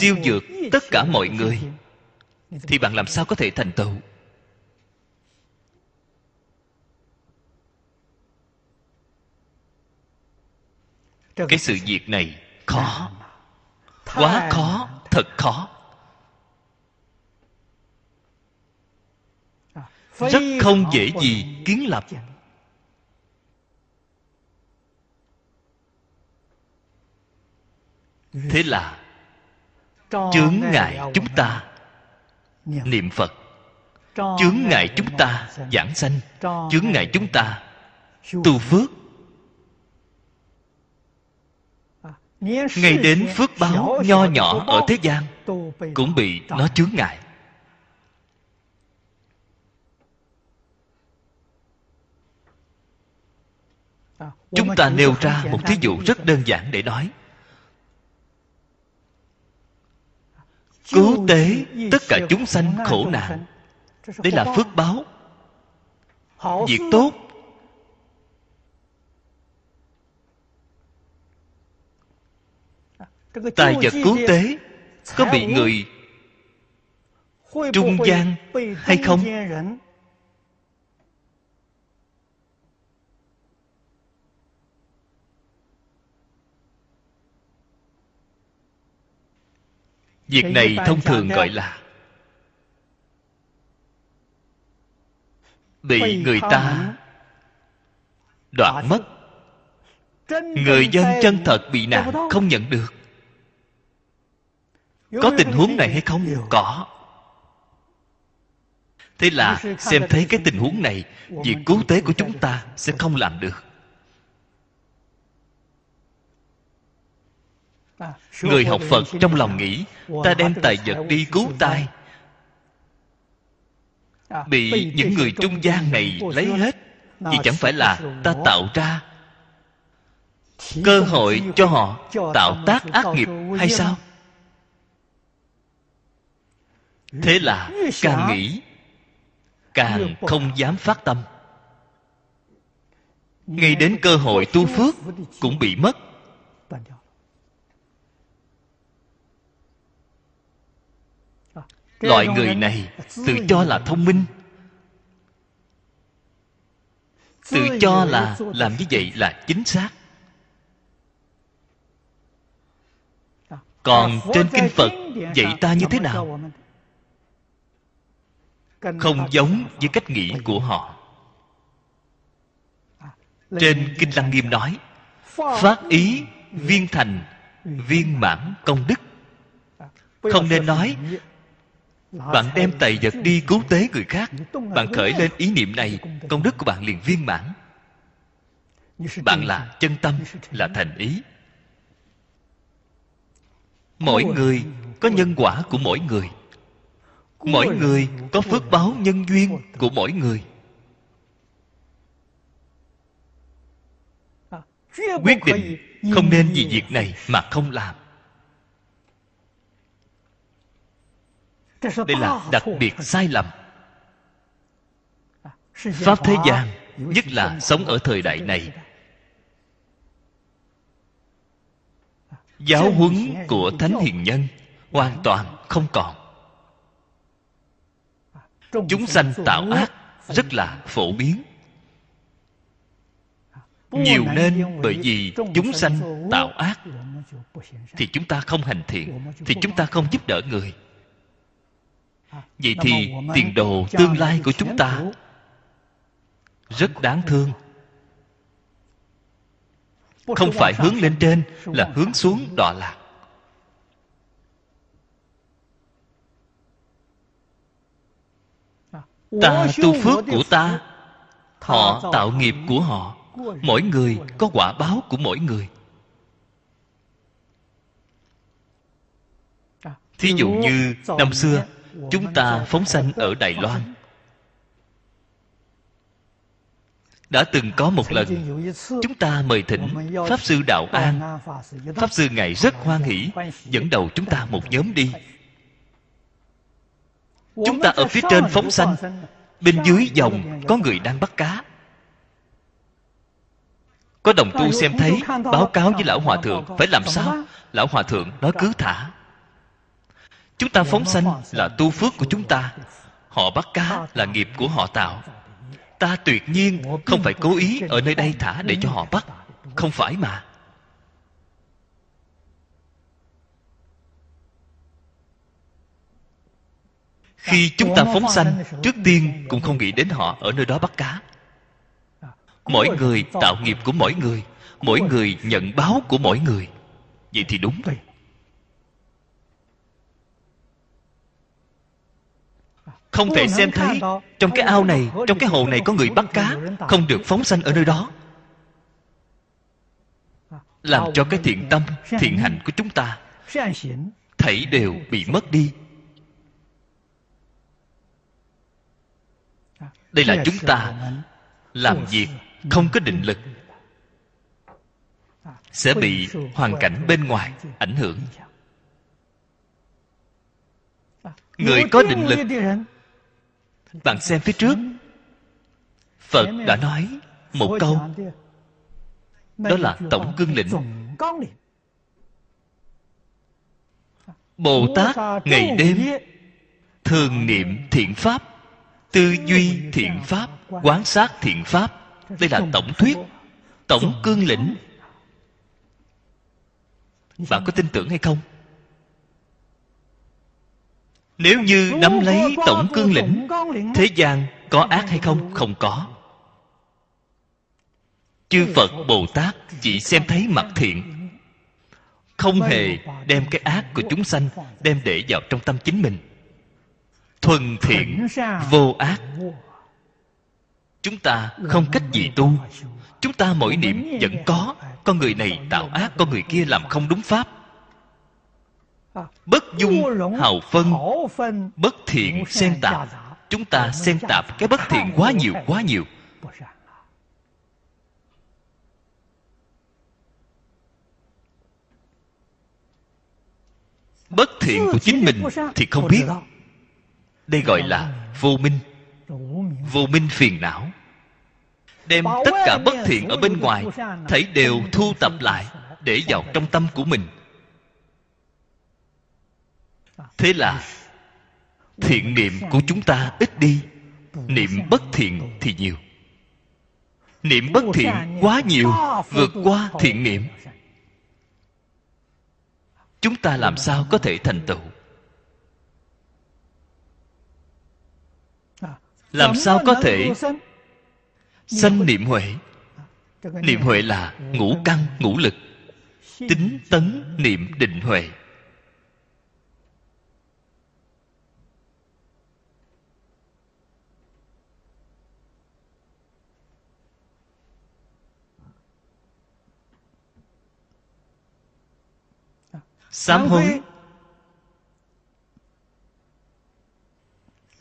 siêu dược tất cả mọi người, thì bạn làm sao có thể thành tựu? Cái sự việc này khó. Quá khó, thật khó. Rất không dễ gì kiến lập. thế là chướng ngại chúng ta. Niệm phật. Chướng ngại chúng ta giảng sanh. Chướng ngại chúng ta tu phước. Ngay đến phước báo nho nhỏ ở thế gian cũng bị nó chướng ngại chúng ta nêu ra một thí dụ rất đơn giản để nói. Cứu tế tất cả chúng sanh khổ nạn. Đây là phước báo. Việc tốt. Tài vật cứu tế. Có bị người trung gian hay không? Việc này thông thường gọi là bị người ta đoạt mất. người dân chân thật bị nạn không nhận được. Có tình huống này hay không? có. Thế là xem thấy cái tình huống này việc cứu tế của chúng ta sẽ không làm được người học phật trong lòng nghĩ ta đem tài vật đi cứu tai. bị những người trung gian này lấy hết thì chẳng phải là ta tạo ra cơ hội cho họ tạo tác ác nghiệp hay sao? thế là càng nghĩ càng không dám phát tâm. Ngay đến cơ hội tu phước cũng bị mất loại người này tự cho là thông minh. Tự cho là làm như vậy là chính xác. Còn trên kinh phật, dạy ta như thế nào? Không giống với cách nghĩ của họ. Trên kinh lăng nghiêm nói, phát ý viên thành, viên mãn công đức. Không nên nói bạn đem tài vật đi cứu tế người khác. Bạn khởi lên ý niệm này, công đức của bạn liền viên mãn. Bạn là chân tâm, là thành ý. Mỗi người có nhân quả của mỗi người. Mỗi người có phước báo nhân duyên của mỗi người. Quyết định không nên vì việc này mà không làm. Đây là đặc biệt sai lầm. Pháp thế gian nhất là sống ở thời đại này. Giáo huấn của thánh hiền nhân hoàn toàn không còn. Chúng sanh tạo ác rất là phổ biến. Nhiều nên bởi vì chúng sanh tạo ác thì chúng ta không hành thiện thì chúng ta không giúp đỡ người vậy thì tiền đồ tương lai của chúng ta rất đáng thương. Không phải hướng lên trên là hướng xuống đọa lạc. Ta tu phước của ta họ tạo nghiệp của họ. Mỗi người có quả báo của mỗi người. Thí dụ như năm xưa chúng ta phóng sanh ở đài loan. Đã từng có một lần, chúng ta mời thỉnh pháp sư đạo an. Pháp sư ngài rất hoan hỷ, dẫn đầu chúng ta một nhóm đi. Chúng ta ở phía trên phóng sanh, bên dưới dòng có người đang bắt cá. Có đồng tu xem thấy, báo cáo với lão hòa thượng, phải làm sao? Lão hòa thượng nói cứ thả chúng ta phóng sanh là tu phước của chúng ta. Họ bắt cá là nghiệp của họ tạo. Ta tuyệt nhiên không phải cố ý ở nơi đây thả để cho họ bắt. không phải mà. Khi chúng ta phóng sanh trước tiên cũng không nghĩ đến họ ở nơi đó bắt cá. Mỗi người tạo nghiệp của mỗi người mỗi người nhận báo của mỗi người. Vậy thì đúng vậy không thể xem thấy trong cái ao này trong cái hồ này có người bắt cá không được phóng sanh ở nơi đó. Làm cho cái thiện tâm thiện hạnh của chúng ta thảy đều bị mất đi. Đây là chúng ta làm việc không có định lực. Sẽ bị hoàn cảnh bên ngoài ảnh hưởng. người có định lực bạn xem phía trước. Phật đã nói một câu. Đó là tổng cương lĩnh. Bồ tát ngày đêm, thường niệm thiện pháp, tư duy thiện pháp, quán sát thiện pháp. Đây là tổng thuyết, tổng cương lĩnh. Bạn có tin tưởng hay không? Nếu như nắm lấy tổng cương lĩnh thế gian có ác hay không không có chư phật bồ tát chỉ xem thấy mặt thiện không hề đem cái ác của chúng sanh đem để vào trong tâm chính mình thuần thiện vô ác chúng ta không cách gì tu chúng ta mỗi niệm vẫn có con người này tạo ác con người kia làm không đúng pháp bất dung hào phân bất thiện xen tạp. chúng ta xen tạp cái bất thiện quá nhiều quá nhiều. bất thiện của chính mình thì không biết. đây gọi là vô minh. vô minh phiền não. Đem tất cả bất thiện ở bên ngoài thấy đều thu tập lại để vào trong tâm của mình thế là, thiện niệm của chúng ta ít đi, niệm bất thiện thì nhiều. Niệm bất thiện quá nhiều, vượt qua thiện niệm. Chúng ta làm sao có thể thành tựu? Làm sao có thể sanh niệm huệ? Niệm huệ là ngũ căn, ngũ lực, tính tấn niệm định huệ. Sám hối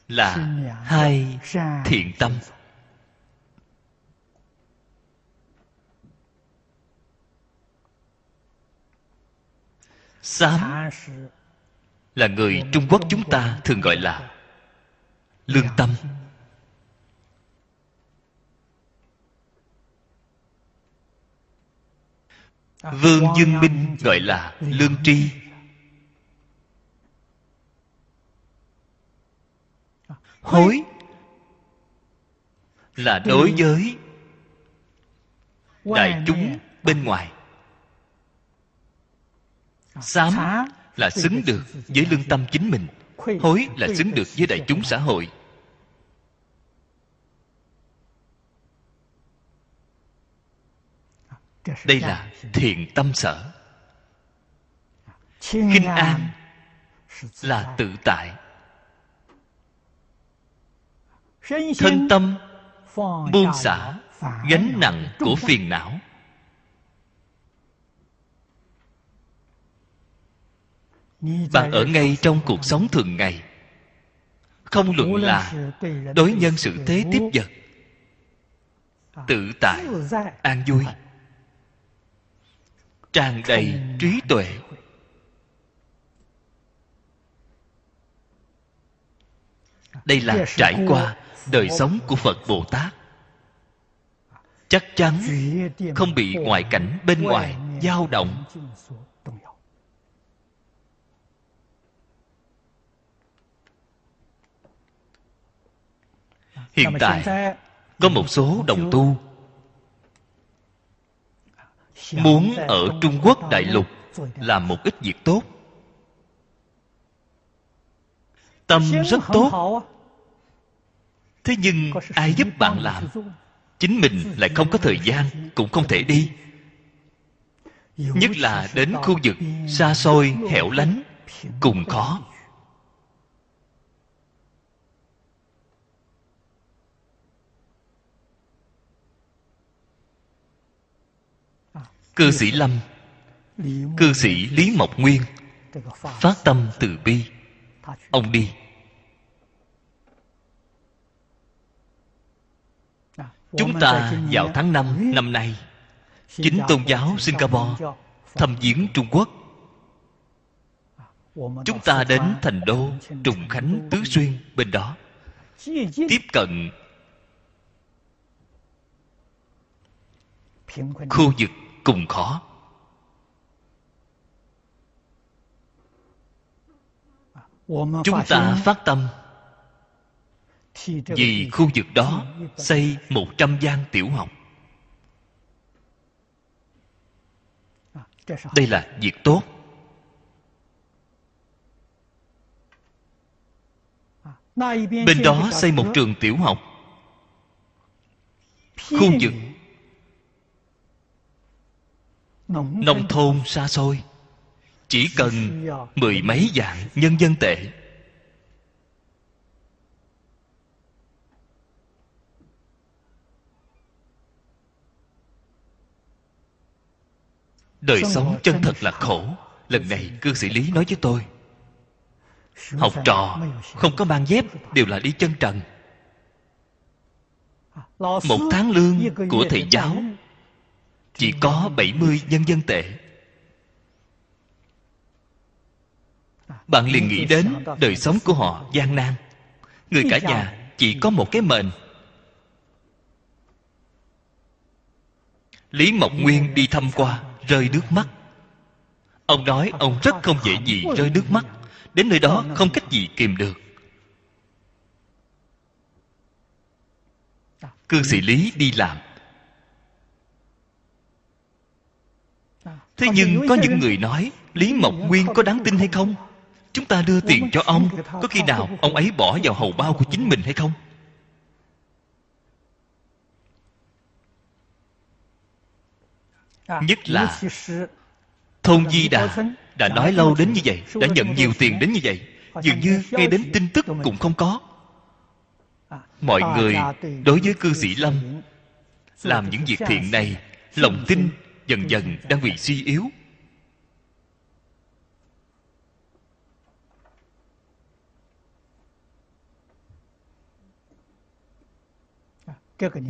là hai thiện tâm. Sám là người trung quốc chúng ta thường gọi là lương tâm vương dương minh gọi là lương tri. Hối là đối với đại chúng bên ngoài. Sám là xứng được với lương tâm chính mình. Hối là xứng được với đại chúng xã hội. Đây là thiện tâm sở. Khinh an là tự tại. Thân tâm buông xả gánh nặng của phiền não. Bạn ở ngay trong cuộc sống thường ngày. Không luận là đối nhân sự thế tiếp vật. Tự tại an vui tràn đầy trí tuệ. Đây là trải qua đời sống của phật bồ tát. Chắc chắn không bị ngoại cảnh bên ngoài dao động. Hiện tại, có một số đồng tu muốn ở trung quốc đại lục làm một ít việc tốt. Tâm rất tốt. thế nhưng ai giúp bạn làm? chính mình lại không có thời gian cũng không thể đi. Nhất là đến khu vực xa xôi hẻo lánh cùng khó cư sĩ lâm, cư sĩ lý mộc nguyên, phát tâm từ bi. Ông đi. Chúng ta vào tháng 5 năm nay, chính tôn giáo singapore thăm viếng trung quốc. Chúng ta đến thành đô trùng khánh tứ xuyên bên đó. Tiếp cận khu vực cùng khó. Chúng ta phát tâm vì khu vực đó xây một trăm gian tiểu học. Đây là việc tốt. Bên đó xây một trường tiểu học. Khu vực nông thôn xa xôi chỉ cần mười mấy vạn nhân dân tệ. Đời sống chân thật là khổ lần này cư sĩ lý nói với tôi. Học trò không có mang dép đều là đi chân trần. Một tháng lương của thầy giáo chỉ có 70 nhân dân tệ. Bạn liền nghĩ đến đời sống của họ gian nan. Người cả nhà chỉ có một cái mền lý mộc nguyên đi thăm qua, rơi nước mắt. Ông nói ông rất không dễ gì rơi nước mắt. Đến nơi đó không cách gì kìm được. Cư sĩ lý đi làm. Thế nhưng có những người nói lý mộc nguyên có đáng tin hay không? Chúng ta đưa tiền cho ông có khi nào ông ấy bỏ vào hầu bao của chính mình hay không? Nhất là thôn di đà đã nói lâu đến như vậy đã nhận nhiều tiền đến như vậy. Dường như nghe đến tin tức cũng không có. Mọi người đối với cư sĩ lâm làm những việc thiện này lòng tin dần dần đang bị suy yếu.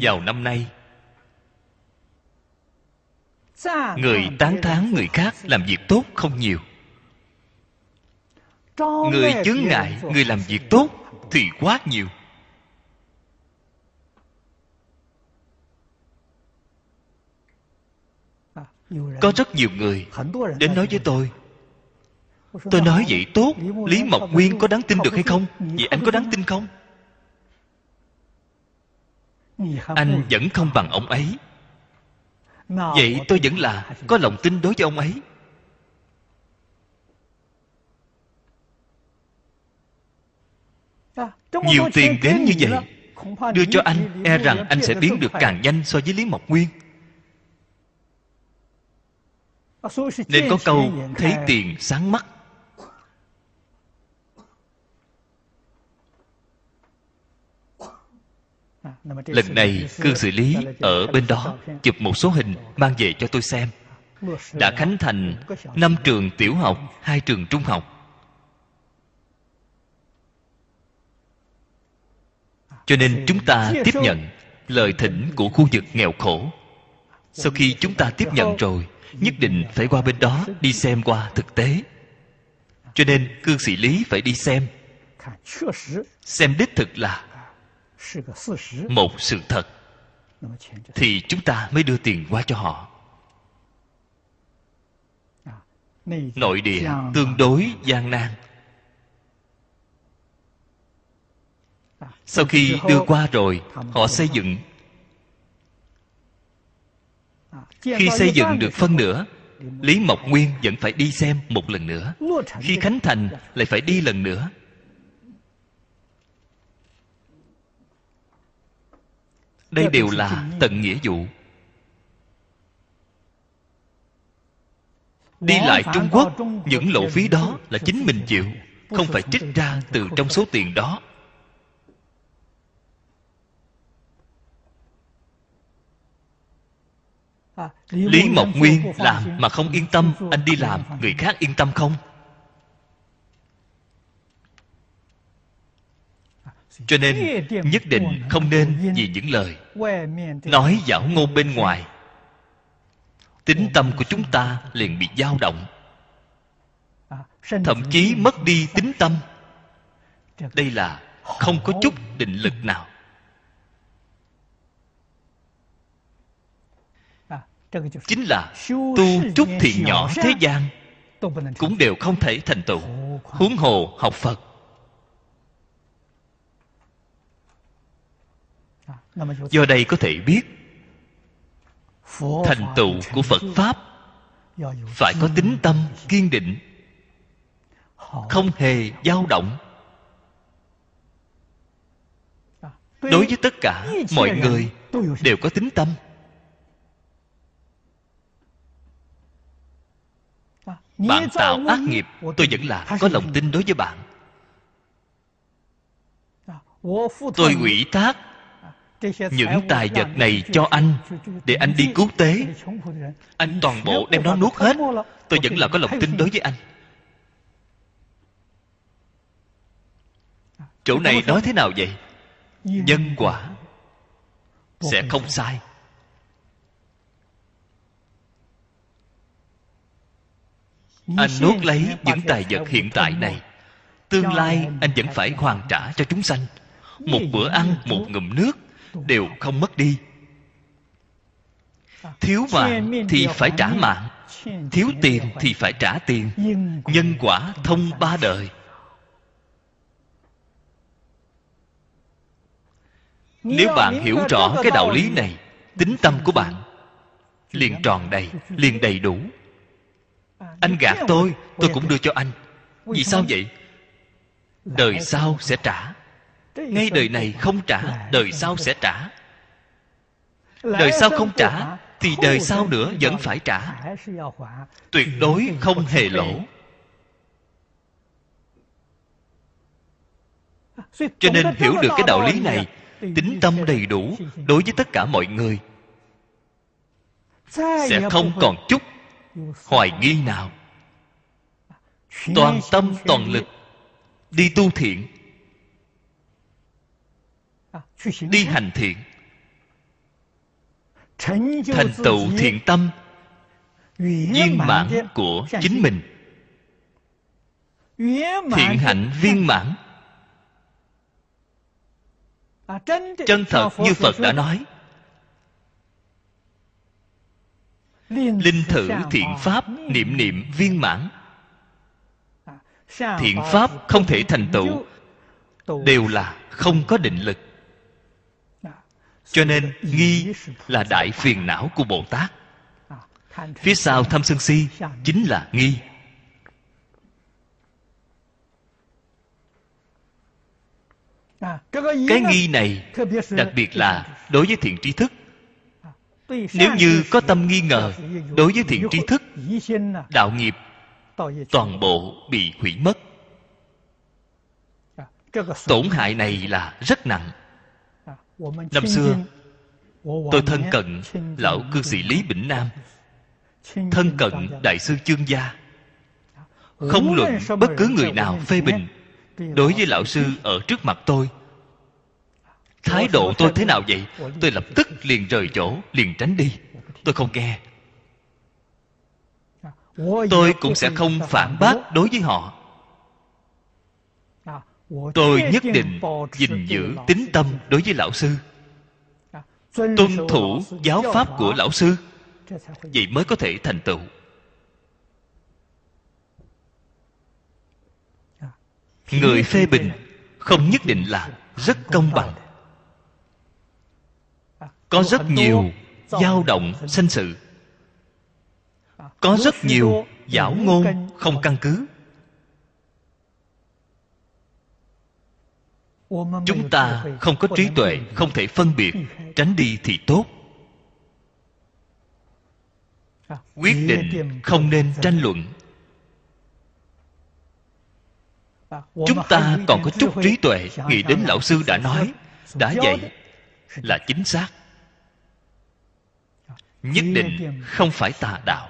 Vào năm nay, người tán thán người khác làm việc tốt không nhiều. Người chướng ngại người làm việc tốt thì quá nhiều. Có rất nhiều người đến nói với tôi tôi nói vậy tốt lý mộc nguyên có đáng tin được hay không？vậy anh có đáng tin không？anh vẫn không bằng ông ấy。vậy tôi vẫn là có lòng tin đối với ông ấy。nhiều tiền đến như vậy đưa cho anh e rằng anh sẽ biến được càng nhanh so với lý mộc nguyên nên có câu thấy tiền sáng mắt. Lần này cư xử lý ở bên đó chụp một số hình mang về cho tôi xem. Đã khánh thành năm trường tiểu học hai trường trung học. Cho nên chúng ta tiếp nhận lời thỉnh của khu vực nghèo khổ. Sau khi chúng ta tiếp nhận rồi nhất định phải qua bên đó, đi xem qua thực tế. Cho nên cư sĩ lý phải đi xem. Xem đích thực là một sự thật. Thì chúng ta mới đưa tiền qua cho họ. Nội địa tương đối gian nan. Sau khi đưa qua rồi, họ xây dựng khi xây dựng được phân nửa, lý mộc nguyên vẫn phải đi xem một lần nữa. Khi khánh thành lại phải đi lần nữa. Đây đều là tận nghĩa vụ. Đi lại trung quốc, những lộ phí đó là chính mình chịu, không phải trích ra từ trong số tiền đó. Lý mộc nguyên làm mà không yên tâm anh đi làm người khác yên tâm không? Cho nên nhất định không nên vì những lời nói giảo ngôn bên ngoài. Tính tâm của chúng ta liền bị dao động. Thậm chí mất đi tính tâm. Đây là không có chút định lực nào chính là tu chút thiện nhỏ thế gian cũng đều không thể thành tựu. Huống hồ học phật. Do đây có thể biết thành tựu của phật pháp phải có tính tâm kiên định không hề dao động. Đối với tất cả mọi người đều có tính tâm bạn tạo ác nghiệp tôi vẫn là có lòng tin đối với bạn. Tôi ủy thác những tài vật này cho anh để anh đi cứu tế. anh toàn bộ đem nó nuốt hết. tôi vẫn là có lòng tin đối với anh. Chỗ này nói thế nào vậy? nhân quả sẽ không sai anh nuốt lấy những tài vật hiện tại này. tương lai anh vẫn phải hoàn trả cho chúng sanh. Một bữa ăn một ngụm nước đều không mất đi. Thiếu mạng thì phải trả mạng. Thiếu tiền thì phải trả tiền. Nhân quả thông ba đời. Nếu bạn hiểu rõ cái đạo lý này tính tâm của bạn liền tròn đầy liền đầy đủ anh gạt tôi tôi cũng đưa cho anh. Vì sao vậy? Đời sau sẽ trả. Ngay đời này không trả đời sau sẽ trả. Đời sau không trả thì đời sau nữa vẫn phải trả. tuyệt đối không hề lỗ cho nên hiểu được cái đạo lý này tính tâm đầy đủ đối với tất cả mọi người sẽ không còn chút hoài nghi nào? Toàn tâm, toàn lực đi tu thiện, đi hành thiện, thành tựu thiện tâm, viên mãn của chính mình, thiện hạnh viên mãn. Chân thật như phật đã nói linh thử thiện pháp niệm niệm viên mãn. Thiện pháp không thể thành tựu. Đều là không có định lực. Cho nên nghi là đại phiền não của bồ tát. Phía sau thâm sân si chính là nghi. Cái nghi này đặc biệt là đối với thiện tri thức nếu như có tâm nghi ngờ đối với thiện tri thức, đạo nghiệp toàn bộ bị hủy mất. Tổn hại này là rất nặng. Năm xưa, tôi thân cận lão cư sĩ lý bỉnh nam, thân cận đại sư chương gia. Không luận bất cứ người nào phê bình đối với lão sư ở trước mặt tôi thái độ tôi thế nào vậy? tôi lập tức liền rời chỗ liền tránh đi. Tôi không nghe. Tôi cũng sẽ không phản bác đối với họ. Tôi nhất định gìn giữ tính tâm đối với lão sư. Tuân thủ giáo pháp của lão sư. vậy mới có thể thành tựu. Người phê bình không nhất định là rất công bằng có rất nhiều dao động sanh sự. Có rất nhiều giảo ngôn không căn cứ. Chúng ta không có trí tuệ không thể phân biệt tránh đi thì tốt. Quyết định không nên tranh luận. Chúng ta còn có chút trí tuệ nghĩ đến lão sư đã nói đã dạy là chính xác nhất định không phải tà đạo.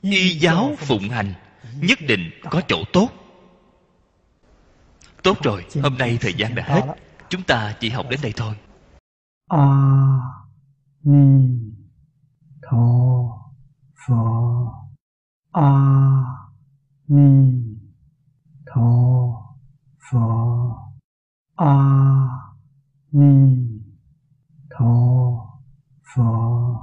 Y giáo phụng hành, nhất định có chỗ tốt. Tốt rồi, hôm nay thời gian đã hết. Chúng ta chỉ học đến đây thôi.
A ni tho pho a ni tho pho a ni tho 佛。